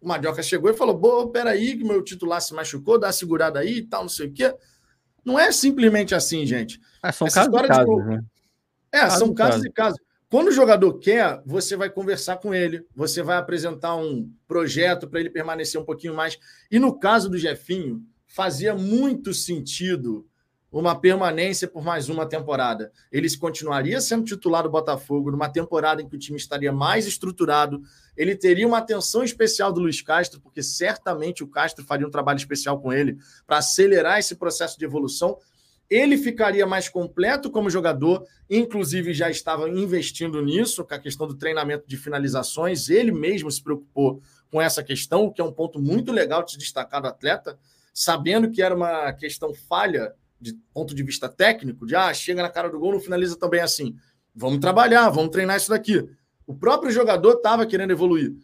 O Mallorca chegou e falou: Pô, peraí, que meu titular se machucou, dá uma segurada aí e tal, não sei o quê. Não é simplesmente assim, gente. É, são Essa casos, casos de... né? É, caso são casos caso. e casos. Quando o jogador quer, você vai conversar com ele, você vai apresentar um projeto para ele permanecer um pouquinho mais. E no caso do Jefinho, fazia muito sentido uma permanência por mais uma temporada. Ele continuaria sendo titular do Botafogo numa temporada em que o time estaria mais estruturado. Ele teria uma atenção especial do Luiz Castro, porque certamente o Castro faria um trabalho especial com ele para acelerar esse processo de evolução ele ficaria mais completo como jogador, inclusive já estava investindo nisso, com a questão do treinamento de finalizações. Ele mesmo se preocupou com essa questão, o que é um ponto muito legal de se destacar do atleta, sabendo que era uma questão falha de ponto de vista técnico, de ah, chega na cara do gol, não finaliza também assim. Vamos trabalhar, vamos treinar isso daqui. O próprio jogador estava querendo evoluir.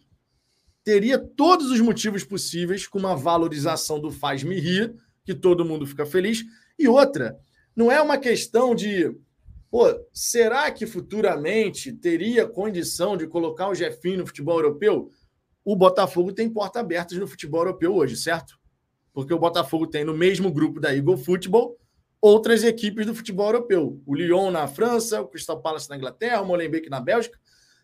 Teria todos os motivos possíveis com uma valorização do faz-me rir, que todo mundo fica feliz, e outra, não é uma questão de, pô, será que futuramente teria condição de colocar o Jefinho no futebol europeu? O Botafogo tem porta abertas no futebol europeu hoje, certo? Porque o Botafogo tem no mesmo grupo da Eagle Football outras equipes do futebol europeu. O Lyon na França, o Crystal Palace na Inglaterra, o Molenbeek na Bélgica.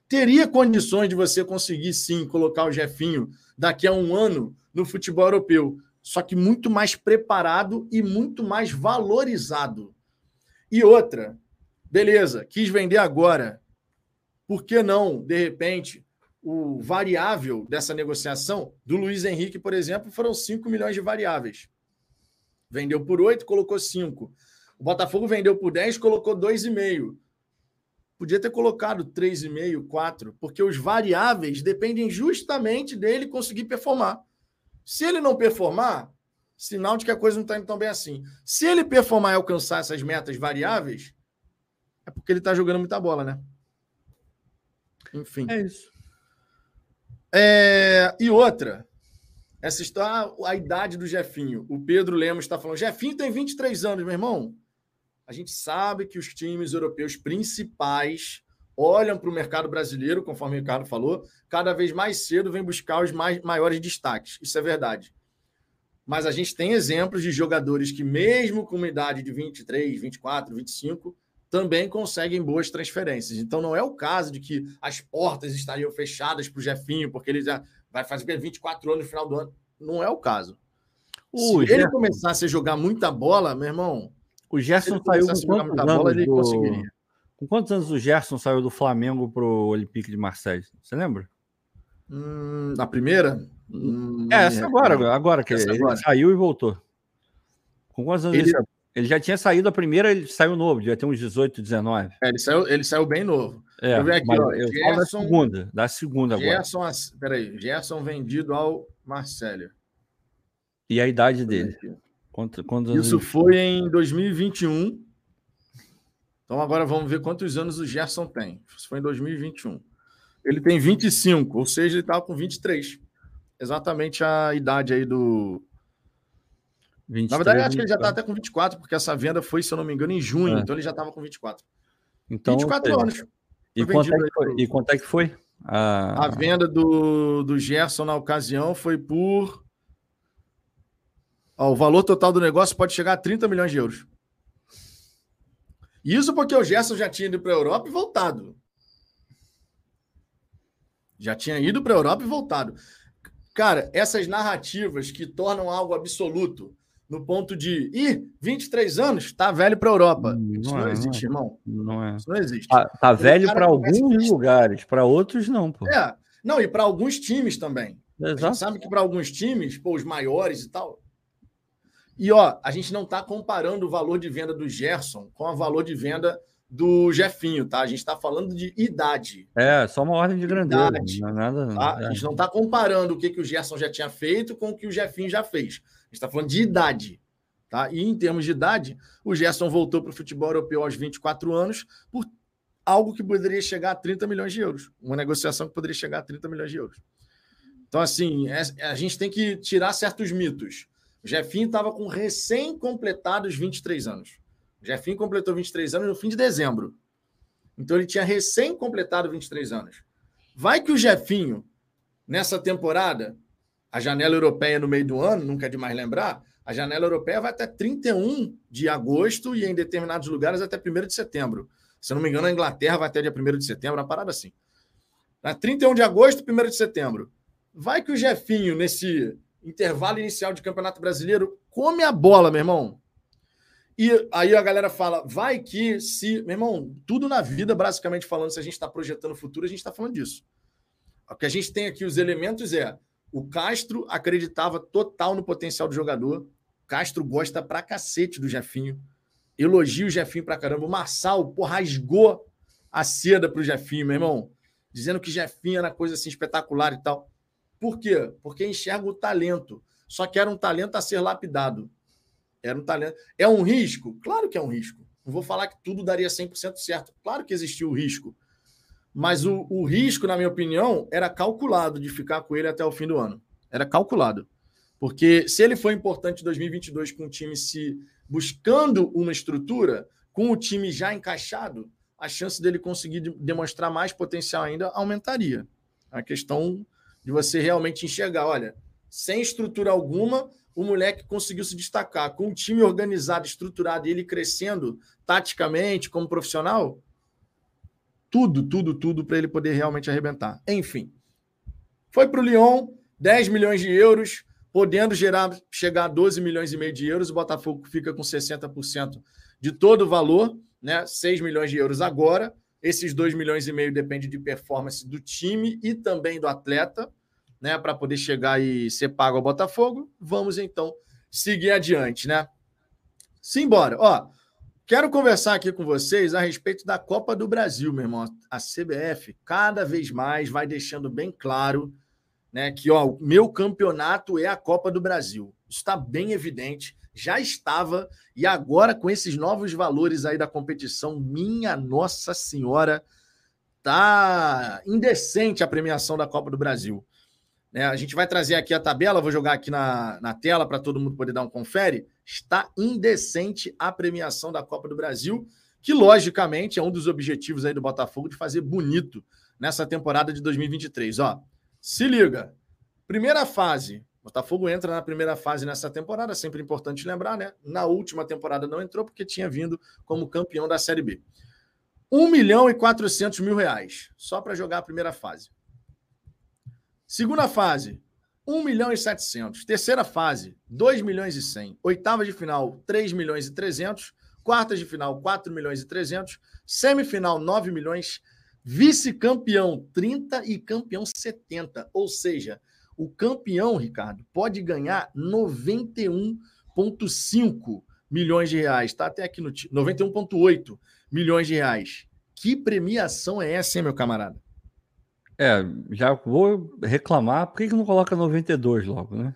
teria condições de você conseguir sim colocar o Jefinho daqui a um ano no futebol europeu, só que muito mais preparado e muito mais valorizado. E outra, beleza, quis vender agora. Por que não, de repente, o variável dessa negociação do Luiz Henrique, por exemplo, foram 5 milhões de variáveis. Vendeu por 8, colocou 5. O Botafogo vendeu por 10, colocou 2,5. Podia ter colocado 3,5, 4, porque os variáveis dependem justamente dele conseguir performar. Se ele não performar, sinal de que a coisa não está indo tão bem assim. Se ele performar e alcançar essas metas variáveis, é porque ele está jogando muita bola, né? Enfim. É isso. É... E outra, essa história, a idade do Jefinho. O Pedro Lemos está falando: Jefinho tem 23 anos, meu irmão. A gente sabe que os times europeus principais olham para o mercado brasileiro, conforme o Ricardo falou, cada vez mais cedo vem buscar os mais, maiores destaques. Isso é verdade. Mas a gente tem exemplos de jogadores que, mesmo com uma idade de 23, 24, 25, também conseguem boas transferências. Então não é o caso de que as portas estariam fechadas para o Jefinho, porque ele já vai fazer 24 anos no final do ano. Não é o caso. O Se Gerson... ele começasse a jogar muita bola, meu irmão, o Gerson saiu com quantos anos bola, ele do... conseguiria. Com quantos anos o Gerson saiu do Flamengo para o Olympique de Marseille? Você lembra? Hum, a primeira? Hum, é, essa agora, agora que ele agora. saiu e voltou. Com quantos anos ele... ele ele já tinha saído a primeira, ele saiu novo, devia ter uns 18, 19. É, ele saiu, ele saiu bem novo. É, eu aqui, ó, eu Gerson, da segunda, da segunda Gerson, agora. Peraí, Gerson vendido ao Marcelo. E a idade dele? Quanto, quantos Isso foi em 2021. Então agora vamos ver quantos anos o Gerson tem. Isso foi em 2021. Ele tem 25, ou seja, ele estava com 23. Exatamente a idade aí do, 23, Na verdade, acho que ele já está até com 24, porque essa venda foi, se eu não me engano, em junho. É. Então ele já estava com 24. Então, 24 anos. E quanto, é foi, e quanto, é que foi? A, a venda do, do Gerson na ocasião foi por. Ó, o valor total do negócio pode chegar a 30 milhões de euros. Isso porque o Gerson já tinha ido para a Europa e voltado. Já tinha ido para a Europa e voltado. Cara, essas narrativas que tornam algo absoluto no ponto de, ih, 23 anos, tá velho para a Europa. Não Isso não é, existe, não. irmão. Não é. Isso não existe. Tá, tá velho para alguns lugares, para outros não, pô. É. Não, e para alguns times também. Exato. A gente sabe que para alguns times, pô, os maiores e tal. E ó, a gente não está comparando o valor de venda do Gerson com o valor de venda do Jefinho, tá? A gente está falando de idade. É, só uma ordem de grandeza. Idade, não é nada, tá? é. A gente não está comparando o que, que o Gerson já tinha feito com o que o Jefinho já fez gente está falando de idade. Tá? E em termos de idade, o Gerson voltou para o futebol europeu aos 24 anos por algo que poderia chegar a 30 milhões de euros. Uma negociação que poderia chegar a 30 milhões de euros. Então, assim, é, a gente tem que tirar certos mitos. O Jefinho estava com recém-completados 23 anos. O Jefinho completou 23 anos no fim de dezembro. Então, ele tinha recém-completado 23 anos. Vai que o Jefinho, nessa temporada, a janela europeia no meio do ano, nunca é demais lembrar, a janela europeia vai até 31 de agosto e em determinados lugares até 1 de setembro. Se eu não me engano, a Inglaterra vai até dia 1 de setembro, uma parada assim. Na 31 de agosto, 1 de setembro. Vai que o Jefinho, nesse intervalo inicial de Campeonato Brasileiro, come a bola, meu irmão. E aí a galera fala, vai que se. Meu irmão, tudo na vida, basicamente falando, se a gente está projetando o futuro, a gente está falando disso. O que a gente tem aqui, os elementos é o Castro acreditava total no potencial do jogador. Castro gosta pra cacete do Jefinho. Elogia o Jefinho pra caramba. O Marçal, pô, rasgou a seda pro Jefinho, meu irmão. Dizendo que Jefinho era coisa assim espetacular e tal. Por quê? Porque enxerga o talento. Só que era um talento a ser lapidado. Era um talento. É um risco? Claro que é um risco. Não vou falar que tudo daria 100% certo. Claro que existiu o risco. Mas o, o risco, na minha opinião, era calculado de ficar com ele até o fim do ano. Era calculado. Porque se ele foi importante em 2022 com o time se buscando uma estrutura, com o time já encaixado, a chance dele conseguir demonstrar mais potencial ainda aumentaria. A questão de você realmente enxergar, olha, sem estrutura alguma, o moleque conseguiu se destacar com um time organizado, estruturado ele crescendo taticamente como profissional, tudo, tudo, tudo para ele poder realmente arrebentar. Enfim, foi para o Lyon, 10 milhões de euros, podendo gerar, chegar a 12 milhões e meio de euros. O Botafogo fica com 60% de todo o valor, né? 6 milhões de euros agora. Esses 2 milhões e meio depende de performance do time e também do atleta, né? Para poder chegar e ser pago ao Botafogo. Vamos então seguir adiante, né? Simbora. Ó, quero conversar aqui com vocês a respeito da Copa do Brasil, meu irmão. A CBF cada vez mais vai deixando bem claro né, que ó, o meu campeonato é a Copa do Brasil. Isso está bem evidente, já estava, e agora com esses novos valores aí da competição, minha Nossa Senhora, tá indecente a premiação da Copa do Brasil. Né, a gente vai trazer aqui a tabela, vou jogar aqui na, na tela para todo mundo poder dar um confere. Está indecente a premiação da Copa do Brasil, que logicamente é um dos objetivos aí do Botafogo de fazer bonito nessa temporada de 2023. Ó, se liga. Primeira fase. Botafogo entra na primeira fase nessa temporada, sempre importante lembrar, né? Na última temporada não entrou porque tinha vindo como campeão da Série B. 1 milhão e 400 mil reais, só para jogar a primeira fase. Segunda fase, 1 milhão e 700. Terceira fase, 2 milhões e 100. Oitava de final, 3 milhões e 300. Quartas de final, 4 milhões e 300. Semifinal, 9 milhões Vice-campeão 30 e campeão 70. Ou seja, o campeão, Ricardo, pode ganhar 91,5 milhões de reais. Está até aqui no 91,8 milhões de reais. Que premiação é essa, hein, meu camarada? É, já vou reclamar. Por que, que não coloca 92 logo, né?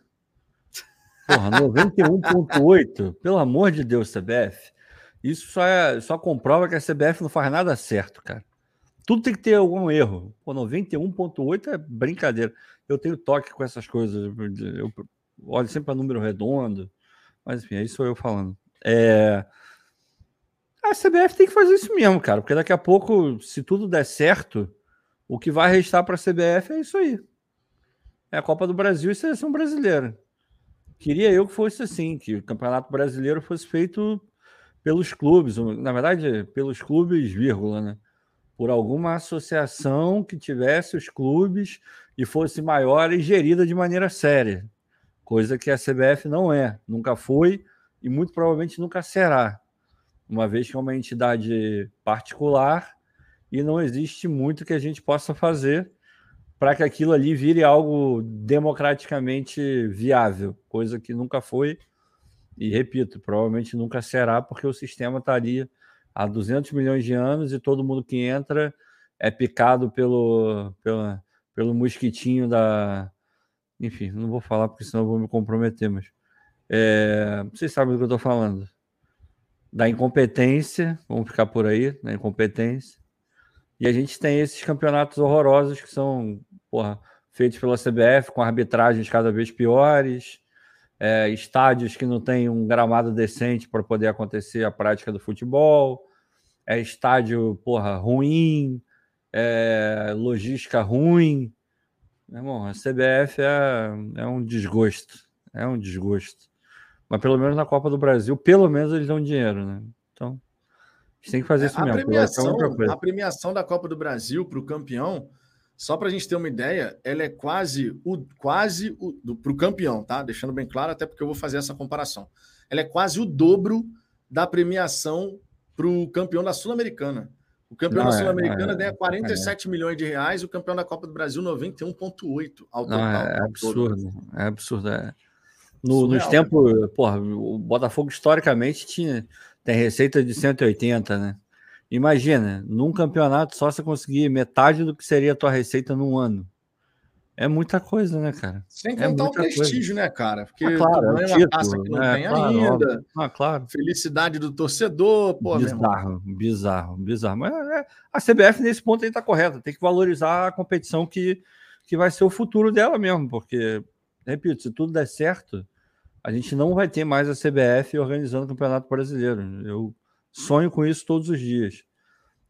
Porra, 91,8. Pelo amor de Deus, CBF. Isso só, é, só comprova que a CBF não faz nada certo, cara. Tudo tem que ter algum erro. Pô, 91,8 é brincadeira. Eu tenho toque com essas coisas. Eu olho sempre para número redondo. Mas enfim, é isso eu falando. É... A CBF tem que fazer isso mesmo, cara. Porque daqui a pouco, se tudo der certo, o que vai restar para a CBF é isso aí. É a Copa do Brasil e seleção brasileira. Queria eu que fosse assim, que o Campeonato Brasileiro fosse feito pelos clubes, na verdade, pelos clubes, vírgula, né? por alguma associação que tivesse os clubes e fosse maior e gerida de maneira séria, coisa que a CBF não é, nunca foi e muito provavelmente nunca será, uma vez que é uma entidade particular e não existe muito que a gente possa fazer para que aquilo ali vire algo democraticamente viável, coisa que nunca foi e repito, provavelmente nunca será, porque o sistema estaria há 200 milhões de anos e todo mundo que entra é picado pelo, pelo, pelo mosquitinho da. Enfim, não vou falar porque senão vou me comprometer, mas. É, vocês sabem do que eu estou falando. Da incompetência, vamos ficar por aí, da incompetência. E a gente tem esses campeonatos horrorosos que são porra, feitos pela CBF, com arbitragens cada vez piores, é, estádios que não têm um gramado decente para poder acontecer a prática do futebol, é estádio porra, ruim, é, logística ruim. Irmão, a CBF é, é um desgosto. É um desgosto. Mas pelo menos na Copa do Brasil, pelo menos eles dão dinheiro, né? Então, gente tem que fazer é, isso a mesmo. Premiação, a premiação da Copa do Brasil para o campeão só para a gente ter uma ideia, ela é quase o quase para o campeão, tá? Deixando bem claro, até porque eu vou fazer essa comparação. Ela é quase o dobro da premiação para o campeão da Sul-Americana. O campeão não, da é, Sul-Americana é, ganha 47 é. milhões de reais, o campeão da Copa do Brasil 91,8 ao total. Não, é, absurdo, é absurdo. É. No, nos tempos, porra, o Botafogo historicamente tinha tem receita de 180, né? Imagina, num campeonato só você conseguir metade do que seria a tua receita num ano. É muita coisa, né, cara? Sem é contar é o prestígio, coisa. né, cara? Porque ah, claro, é uma taça que não é, tem claro, ainda. Ah, claro. Felicidade do torcedor, pô, Bizarro, bizarro, bizarro. Mas é, a CBF nesse ponto aí tá correta. Tem que valorizar a competição que, que vai ser o futuro dela mesmo, porque, repito, se tudo der certo, a gente não vai ter mais a CBF organizando o Campeonato Brasileiro. Eu sonho com isso todos os dias.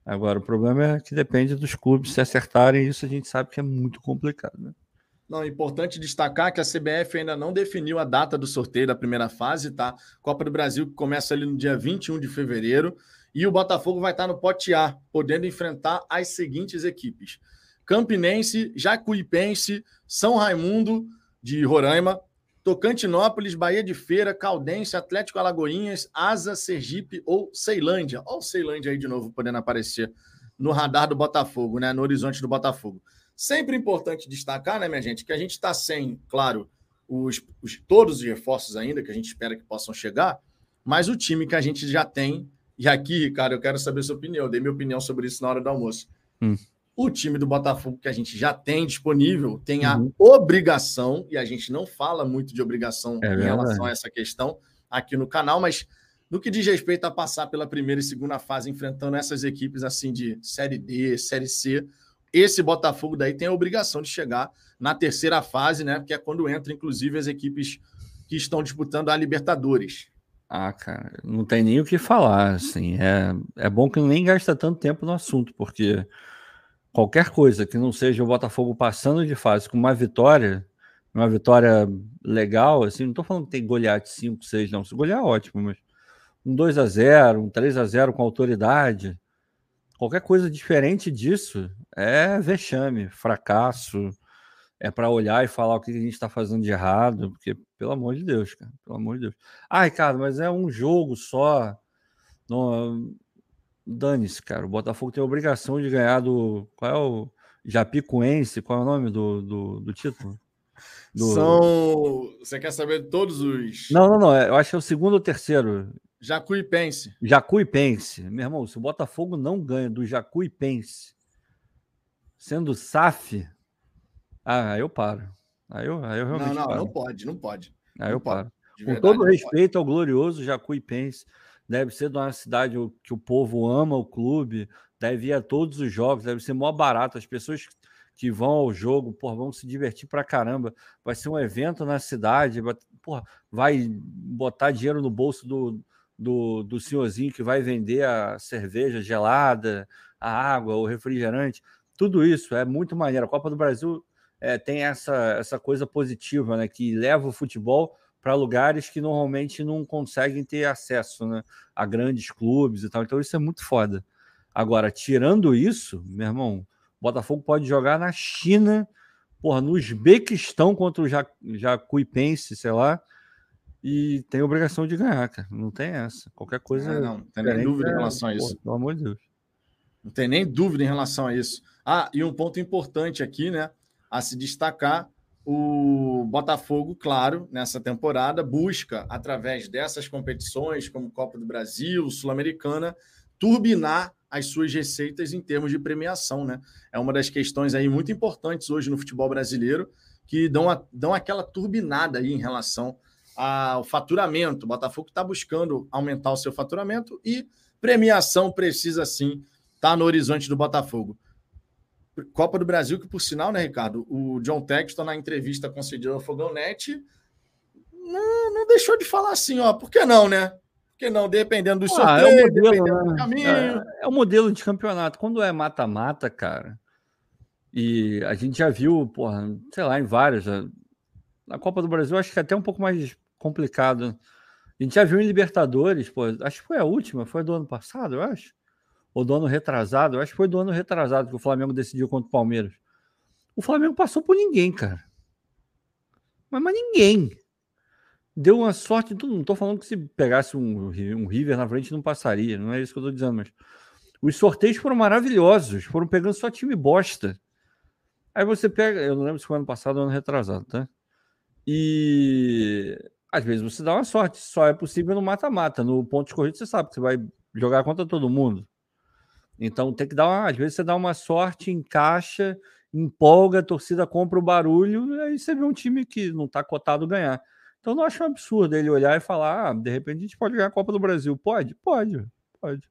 Agora, o problema é que depende dos clubes se acertarem, isso a gente sabe que é muito complicado. Né? Não, é importante destacar que a CBF ainda não definiu a data do sorteio da primeira fase, tá? Copa do Brasil que começa ali no dia 21 de fevereiro e o Botafogo vai estar no pote A, podendo enfrentar as seguintes equipes: Campinense, Jacuipense, São Raimundo de Roraima, Tocantinópolis, Bahia de Feira, Caldense, Atlético Alagoinhas, Asa, Sergipe ou Ceilândia. Olha o Ceilândia aí de novo podendo aparecer no radar do Botafogo, né? No horizonte do Botafogo. Sempre importante destacar, né, minha gente, que a gente está sem, claro, os, os, todos os reforços ainda, que a gente espera que possam chegar, mas o time que a gente já tem, e aqui, Ricardo, eu quero saber sua opinião, eu dei minha opinião sobre isso na hora do almoço. Hum. O time do Botafogo que a gente já tem disponível tem a uhum. obrigação, e a gente não fala muito de obrigação é em verdade. relação a essa questão aqui no canal, mas no que diz respeito a passar pela primeira e segunda fase enfrentando essas equipes assim de Série D, Série C, esse Botafogo daí tem a obrigação de chegar na terceira fase, né? Que é quando entra, inclusive, as equipes que estão disputando a Libertadores. Ah, cara, não tem nem o que falar, assim. É, é bom que nem gasta tanto tempo no assunto, porque qualquer coisa que não seja o Botafogo passando de fase com uma vitória, uma vitória legal, assim, não tô falando que tem golear de 5, 6, não. Se golear, ótimo, mas um 2 a 0 um 3 a 0 com autoridade, Qualquer coisa diferente disso é vexame, fracasso. É para olhar e falar o que a gente está fazendo de errado, porque, pelo amor de Deus, cara, pelo amor de Deus. Ai, cara, mas é um jogo só. Dane-se, cara. O Botafogo tem a obrigação de ganhar do. Qual é o. Japicuense? Qual é o nome do, do, do título? Do... São. Você quer saber todos os. Não, não, não. Eu acho que é o segundo ou terceiro. Jacuipense. Jacuipense. Meu irmão, se o Botafogo não ganha do Jacuipense, sendo SAF, ah, aí eu paro. Aí eu, aí eu realmente Não, não, paro. não pode, não pode. Aí não eu pode. paro. Com todo respeito ao glorioso Jacuipense, deve ser de uma cidade que o povo ama o clube, deve ir a todos os jogos, deve ser mó barato. As pessoas que vão ao jogo, porra, vão se divertir pra caramba. Vai ser um evento na cidade, porra, vai botar dinheiro no bolso do, do, do senhorzinho que vai vender a cerveja gelada, a água, o refrigerante, tudo isso é muito maneiro. A Copa do Brasil é, tem essa, essa coisa positiva, né? Que leva o futebol para lugares que normalmente não conseguem ter acesso né, a grandes clubes e tal. Então isso é muito foda. Agora, tirando isso, meu irmão, Botafogo pode jogar na China, porra, no Uzbequistão contra o Jacuipense, sei lá, e tem obrigação de ganhar, cara. Não tem essa. Qualquer coisa. É, não, não tem nem dúvida em relação a isso. Pô, pelo amor de Deus. Não tem nem dúvida em relação a isso. Ah, e um ponto importante aqui, né? A se destacar: o Botafogo, claro, nessa temporada, busca, através dessas competições, como Copa do Brasil, Sul-Americana, turbinar as suas receitas em termos de premiação, né? É uma das questões aí muito importantes hoje no futebol brasileiro, que dão, a, dão aquela turbinada aí em relação ao faturamento. O Botafogo está buscando aumentar o seu faturamento e premiação precisa sim estar tá no horizonte do Botafogo. Copa do Brasil, que por sinal, né, Ricardo? O John Texton, na entrevista concedida ao Fogão Net, não, não deixou de falar assim, ó, por que não, né? Por que não? Dependendo do ah, sorteio, é o modelo, dependendo né? do caminho. É, é o modelo de campeonato. Quando é mata-mata, cara, e a gente já viu, porra, sei lá, em várias. Na Copa do Brasil, acho que é até um pouco mais complicado. A gente já viu em Libertadores, pô, acho que foi a última, foi do ano passado, eu acho. Ou do ano retrasado, eu acho que foi do ano retrasado que o Flamengo decidiu contra o Palmeiras. O Flamengo passou por ninguém, cara. Mas, mas ninguém. Deu uma sorte. Não estou falando que se pegasse um, um River na frente não passaria, não é isso que eu estou dizendo, mas os sorteios foram maravilhosos, foram pegando só time bosta. Aí você pega, eu não lembro se foi ano passado ou ano retrasado, tá? E às vezes você dá uma sorte, só é possível no mata-mata. No ponto de corrida, você sabe que você vai jogar contra todo mundo. Então tem que dar uma. Às vezes você dá uma sorte, encaixa, empolga, a torcida compra o barulho, e aí você vê um time que não está cotado ganhar. Então não acho um absurdo ele olhar e falar: ah, de repente a gente pode ganhar a Copa do Brasil. Pode? Pode, pode.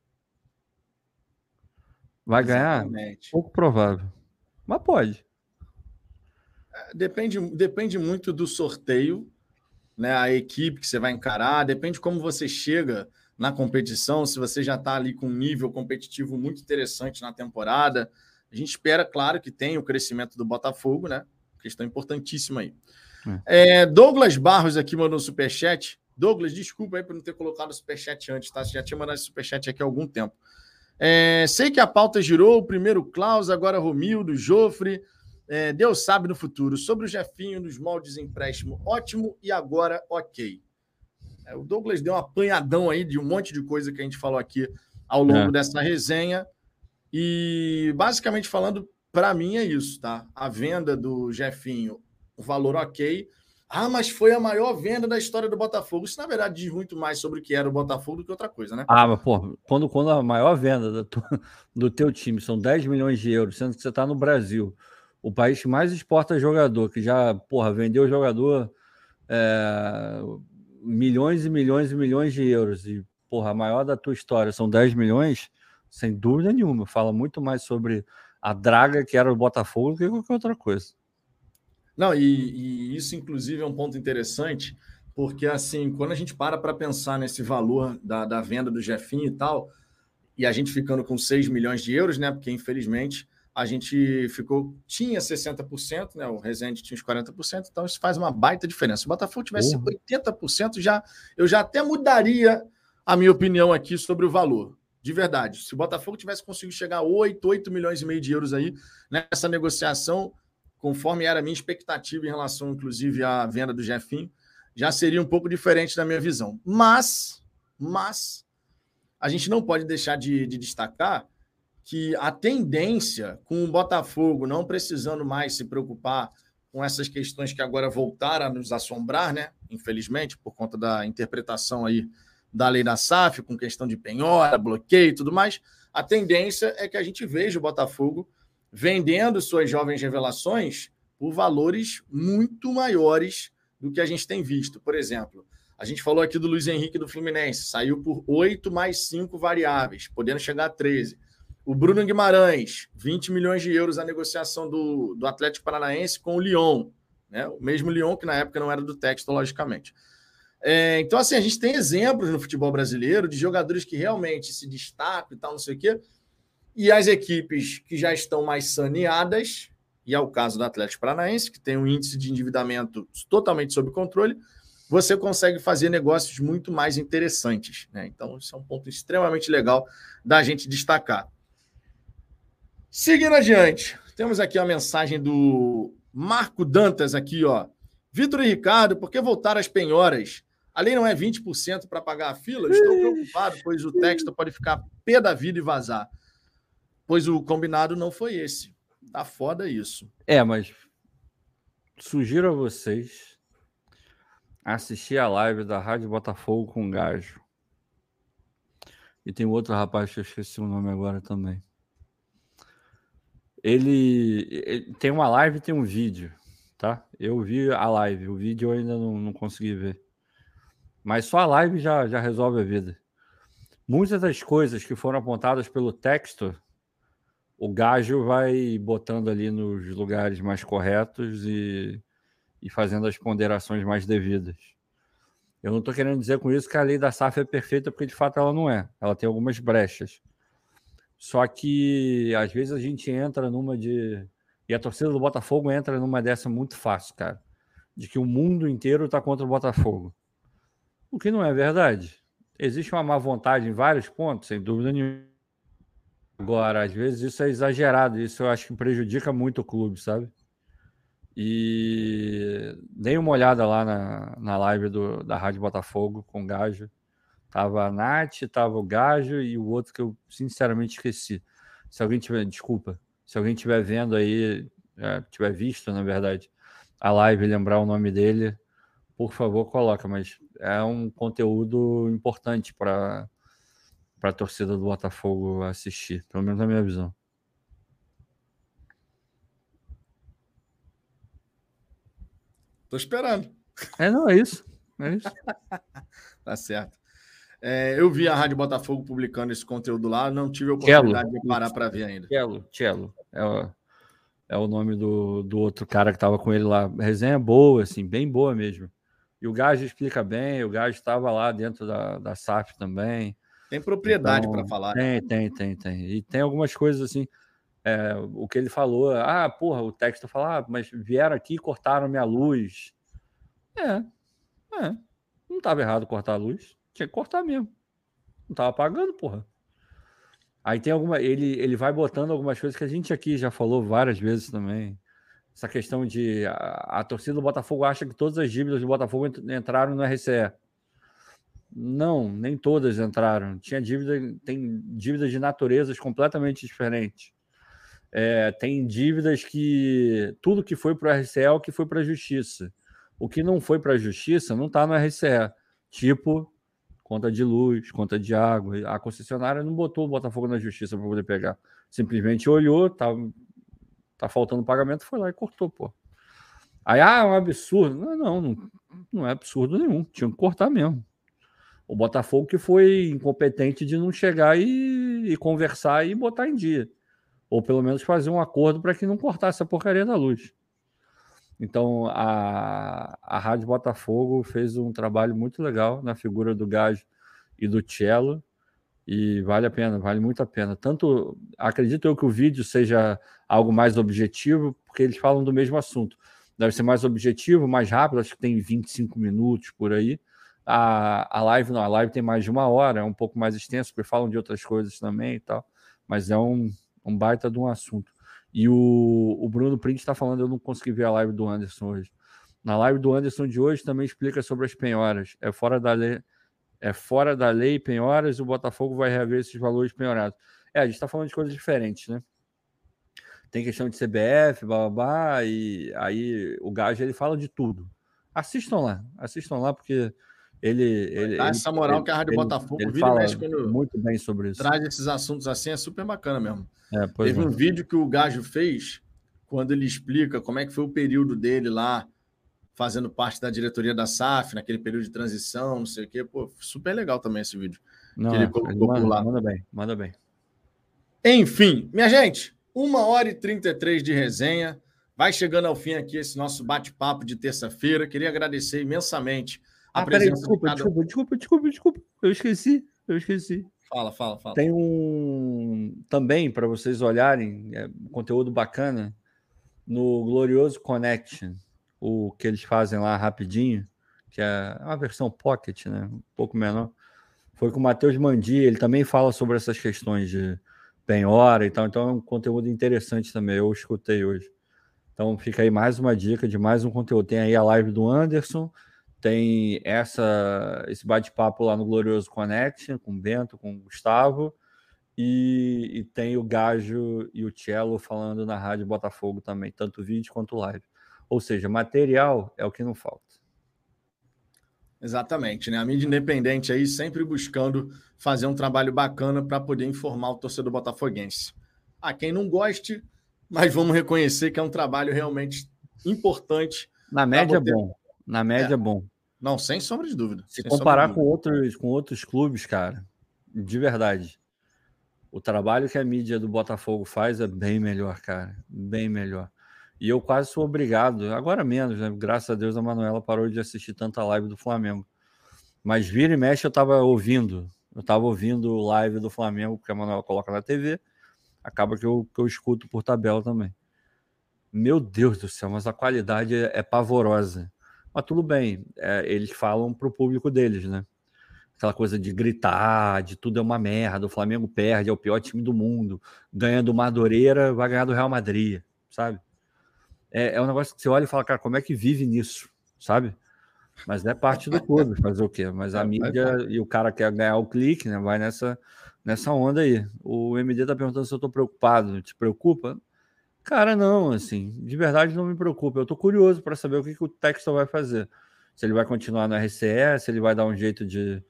Vai Exatamente. ganhar? Pouco provável. Mas pode. É, depende, depende muito do sorteio né, a equipe que você vai encarar, depende como você chega na competição, se você já está ali com um nível competitivo muito interessante na temporada. A gente espera, claro, que tenha o crescimento do Botafogo, né? questão importantíssima aí. É. É, Douglas Barros aqui mandou um superchat. Douglas, desculpa aí por não ter colocado o superchat antes, tá? Você já tinha mandado esse superchat aqui há algum tempo. É, sei que a pauta girou, primeiro Klaus, agora Romildo, Jofre. É, Deus sabe no futuro. Sobre o Jefinho nos moldes empréstimo, ótimo e agora ok. É, o Douglas deu um apanhadão aí de um monte de coisa que a gente falou aqui ao longo é. dessa resenha. E basicamente falando, para mim é isso, tá? A venda do Jefinho, o valor ok. Ah, mas foi a maior venda da história do Botafogo. Isso, na verdade, diz muito mais sobre o que era o Botafogo do que outra coisa, né? Ah, mas, pô, quando, quando a maior venda do, do teu time são 10 milhões de euros, sendo que você está no Brasil, o país que mais exporta jogador, que já, porra, vendeu jogador é, milhões e milhões e milhões de euros, e, porra, a maior da tua história são 10 milhões, sem dúvida nenhuma. Fala muito mais sobre a draga que era o Botafogo do que qualquer outra coisa. Não, e, e, isso, inclusive, é um ponto interessante, porque, assim, quando a gente para para pensar nesse valor da, da venda do Jefinho e tal, e a gente ficando com 6 milhões de euros, né? Porque, infelizmente, a gente ficou, tinha 60%, né? O Rezende tinha os 40%, então isso faz uma baita diferença. Se o Botafogo tivesse uhum. 80%, já, eu já até mudaria a minha opinião aqui sobre o valor. De verdade. Se o Botafogo tivesse conseguido chegar a 8, 8 milhões e meio de euros aí nessa negociação, conforme era a minha expectativa em relação, inclusive, à venda do Jefinho, já seria um pouco diferente da minha visão. Mas, mas, a gente não pode deixar de, de destacar que a tendência, com o Botafogo não precisando mais se preocupar com essas questões que agora voltaram a nos assombrar, né? Infelizmente, por conta da interpretação aí da lei da SAF, com questão de penhora, bloqueio e tudo mais, a tendência é que a gente veja o Botafogo vendendo suas jovens revelações por valores muito maiores do que a gente tem visto. Por exemplo, a gente falou aqui do Luiz Henrique do Fluminense, saiu por 8 mais 5 variáveis, podendo chegar a 13. O Bruno Guimarães, 20 milhões de euros a negociação do, do Atlético Paranaense com o Lyon, né? o mesmo Lyon que na época não era do texto, logicamente. É, então, assim, a gente tem exemplos no futebol brasileiro de jogadores que realmente se destacam e tal, não sei o quê, e as equipes que já estão mais saneadas, e é o caso do Atlético Paranaense, que tem um índice de endividamento totalmente sob controle, você consegue fazer negócios muito mais interessantes. Né? Então, isso é um ponto extremamente legal da gente destacar. Seguindo adiante, temos aqui a mensagem do Marco Dantas aqui, ó. Vitor e Ricardo, por que voltar às penhoras? A lei não é 20% para pagar a fila? Estou preocupado, pois o texto pode ficar pé da vida e vazar. Pois o combinado não foi esse. Tá foda isso. É, mas sugiro a vocês assistir a live da Rádio Botafogo com Gajo. E tem outro rapaz que eu esqueci o nome agora também. Ele, ele, tem uma live e tem um vídeo, tá? Eu vi a live, o vídeo eu ainda não, não consegui ver. Mas só a live já, já resolve a vida. Muitas das coisas que foram apontadas pelo texto, o gajo vai botando ali nos lugares mais corretos e, e fazendo as ponderações mais devidas. Eu não estou querendo dizer com isso que a lei da SAF é perfeita, porque de fato ela não é. Ela tem algumas brechas. Só que às vezes a gente entra numa de. E a torcida do Botafogo entra numa dessa muito fácil, cara. De que o mundo inteiro está contra o Botafogo. O que não é verdade. Existe uma má vontade em vários pontos, sem dúvida nenhuma. Agora, às vezes isso é exagerado, isso eu acho que prejudica muito o clube, sabe? E dei uma olhada lá na, na live do, da Rádio Botafogo com o Gajo. Tava a Nath, tava o Gajo e o outro que eu sinceramente esqueci. Se alguém tiver, desculpa, se alguém tiver vendo aí, é, tiver visto, na verdade, a live lembrar o nome dele, por favor, coloca. Mas é um conteúdo importante para para a torcida do Botafogo assistir, pelo menos na minha visão. Tô esperando. É, não, é isso. É isso. tá certo. É, eu vi a Rádio Botafogo publicando esse conteúdo lá, não tive a oportunidade Cello. de parar para ver ainda. Cello, Cello. É o, é o nome do, do outro cara que estava com ele lá. Resenha boa, assim, bem boa mesmo. E o Gajo explica bem, o Gajo estava lá dentro da, da SAF também. Tem propriedade então, para falar. Tem, tem, tem, tem. E tem algumas coisas assim. É, o que ele falou, ah, porra, o texto fala, ah, mas vieram aqui e cortaram minha luz. É, é, não estava errado cortar a luz, tinha que cortar mesmo. Não estava pagando, porra. Aí tem alguma. Ele, ele vai botando algumas coisas que a gente aqui já falou várias vezes também. Essa questão de. A, a torcida do Botafogo acha que todas as dívidas do Botafogo entraram no RCE. Não, nem todas entraram. Tinha dívida, tem dívidas de naturezas completamente diferentes. É, tem dívidas que tudo que foi para o RCE é o que foi para a justiça. O que não foi para a justiça não está no RCE. Tipo, conta de luz, conta de água. A concessionária não botou o Botafogo na justiça para poder pegar. Simplesmente olhou, tá, tá faltando pagamento, foi lá e cortou, pô. Aí, ah, é um absurdo. Não, não, não, é absurdo nenhum. Tinha que cortar mesmo. O Botafogo que foi incompetente de não chegar e, e conversar e botar em dia. Ou pelo menos fazer um acordo para que não cortasse a porcaria da luz. Então a, a Rádio Botafogo fez um trabalho muito legal na figura do Gajo e do Cello. E vale a pena, vale muito a pena. Tanto acredito eu que o vídeo seja algo mais objetivo, porque eles falam do mesmo assunto. Deve ser mais objetivo, mais rápido, acho que tem 25 minutos por aí a, a live não, a live tem mais de uma hora, é um pouco mais extenso, porque falam de outras coisas também e tal, mas é um, um baita de um assunto. E o, o Bruno Print está falando, eu não consegui ver a live do Anderson hoje. Na live do Anderson de hoje também explica sobre as penhoras. É fora da lei, é fora da lei penhoras, o Botafogo vai rever esses valores penhorados. É, a gente está falando de coisas diferentes, né? Tem questão de CBF, blá, e aí o Gás ele fala de tudo. Assistam lá, assistam lá, porque ele, ele, essa moral ele, que a Rádio ele, Botafogo ele vira fala quando muito bem sobre isso. traz esses assuntos assim, é super bacana mesmo. É, Teve é. um vídeo que o Gajo fez quando ele explica como é que foi o período dele lá, fazendo parte da diretoria da SAF, naquele período de transição, não sei o quê. Pô, super legal também esse vídeo. Não, que ele colocou manda, por lá. manda bem, manda bem. Enfim, minha gente, uma hora e 33 de resenha. Vai chegando ao fim aqui esse nosso bate-papo de terça-feira. Queria agradecer imensamente Ah, peraí, desculpa, de cada... desculpa, desculpa, desculpa, desculpa. Eu esqueci, eu esqueci. Fala, fala, fala. Tem um também para vocês olharem, é, conteúdo bacana no Glorioso Connection, o que eles fazem lá rapidinho, que é uma versão pocket, né? Um pouco menor. Foi com o Matheus Mandi, ele também fala sobre essas questões de penhora e tal, então é um conteúdo interessante também. Eu escutei hoje. Então fica aí mais uma dica de mais um conteúdo. Tem aí a live do Anderson, tem essa esse bate-papo lá no Glorioso Connection com o Bento, com o Gustavo, e, e tem o Gajo e o Cello falando na Rádio Botafogo também, tanto vídeo quanto live. Ou seja, material é o que não falta. Exatamente, né? A mídia independente aí sempre buscando fazer um trabalho bacana para poder informar o torcedor botafoguense. A quem não goste, mas vamos reconhecer que é um trabalho realmente importante. Na média poder- bom. Na média É. é bom. Não, sem sombra de dúvida. Se comparar com outros, com outros clubes, cara, de verdade, o trabalho que a mídia do Botafogo faz é bem melhor, cara. Bem melhor. E eu quase sou obrigado, agora menos, né? Graças a Deus a Manuela parou de assistir tanta live do Flamengo. Mas vira e mexe eu tava ouvindo. Eu tava ouvindo live do Flamengo, porque a Manuela coloca na TV. Acaba que eu, que eu escuto por tabela também. Meu Deus do céu, mas a qualidade é, é pavorosa. Mas tudo bem, é, eles falam pro público deles, né? Aquela coisa de gritar, de tudo é uma merda, o Flamengo perde, é o pior time do mundo, ganha do Madureira, vai ganhar do Real Madrid, sabe? É, é um negócio que você olha e fala, cara, como é que vive nisso, sabe? Mas é parte do clube, fazer o quê? Mas a É, mídia e o cara quer ganhar o clique, né? Vai nessa, nessa onda aí. O MD tá perguntando se eu tô preocupado. Te preocupa? Cara, não, assim, de verdade não me preocupa. Eu tô curioso para saber o que, que o Texton vai fazer. Se ele vai continuar no RCE, se ele vai dar um jeito de,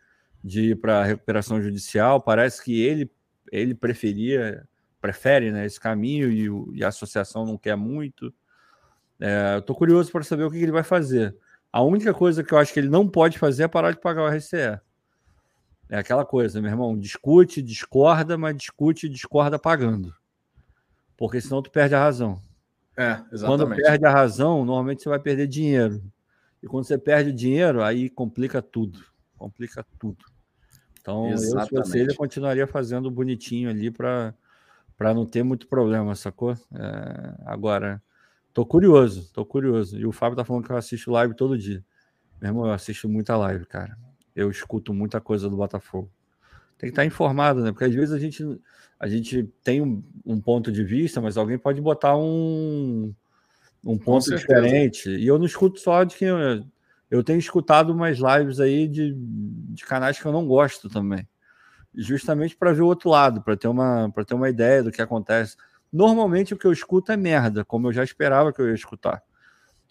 de ir para recuperação judicial. Parece que ele, ele preferia, prefere né, esse caminho e, e a associação não quer muito. É, eu tô curioso para saber o que, que ele vai fazer. A única coisa que eu acho que ele não pode fazer é parar de pagar o RCE. É aquela coisa, meu irmão, discute, discorda, mas discute e discorda pagando. Porque senão tu perde a razão. É, Quando exatamente. perde a razão, normalmente você vai perder dinheiro. E quando você perde dinheiro, aí complica tudo. Complica tudo. Então, eu, se fosse Exatamente. ele, continuaria fazendo bonitinho ali para para não ter muito problema, sacou? É, agora, tô curioso, tô curioso. E o Fábio tá falando que eu assisto live todo dia. Meu irmão, eu assisto muita live, cara. Eu escuto muita coisa do Botafogo. Tem que estar informado, né? Porque às vezes a gente, a gente tem um, um ponto de vista, mas alguém pode botar um, um ponto diferente. E eu não escuto só de quem. Eu, eu tenho escutado umas lives aí de, de canais que eu não gosto também. Justamente para ver o outro lado, para ter, uma, ter uma ideia do que acontece. Normalmente o que eu escuto é merda, como eu já esperava que eu ia escutar.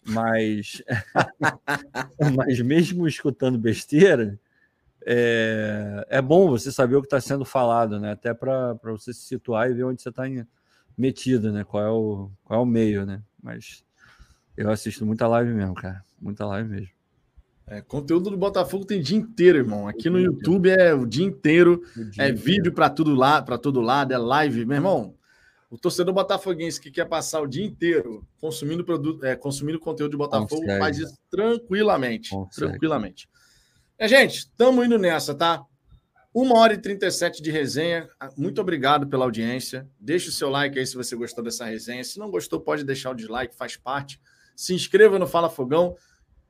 Mas, mas mesmo escutando besteira, é, é bom você saber o que está sendo falado, né? Até para você se situar e ver onde você está metido, né? Qual é, o, qual é o meio, né? Mas eu assisto muita live mesmo, cara. Muita live mesmo. É, conteúdo do Botafogo tem dia inteiro, irmão. Aqui no YouTube é o dia inteiro. O dia é inteiro. vídeo para tudo lá, para todo lado, é live, meu irmão. O torcedor botafoguense que quer passar o dia inteiro consumindo produto, é, consumindo conteúdo de Botafogo Consegue. faz isso tranquilamente, Consegue. tranquilamente. É, gente, estamos indo nessa, tá? Uma hora e 37 de resenha. Muito obrigado pela audiência. Deixe o seu like aí se você gostou dessa resenha. Se não gostou, pode deixar o dislike, faz parte. Se inscreva no Fala Fogão.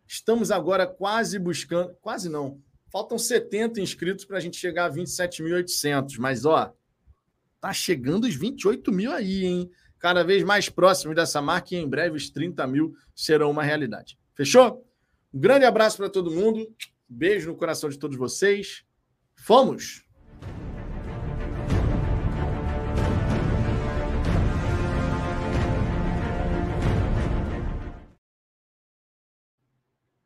Estamos agora quase buscando, quase não, faltam 70 inscritos para a gente chegar a 27.800, mas ó, tá chegando os 28 mil aí, hein? Cada vez mais próximos dessa marca e em breve os 30 mil serão uma realidade. Fechou? Um grande abraço para todo mundo, beijo no coração de todos vocês. Fomos!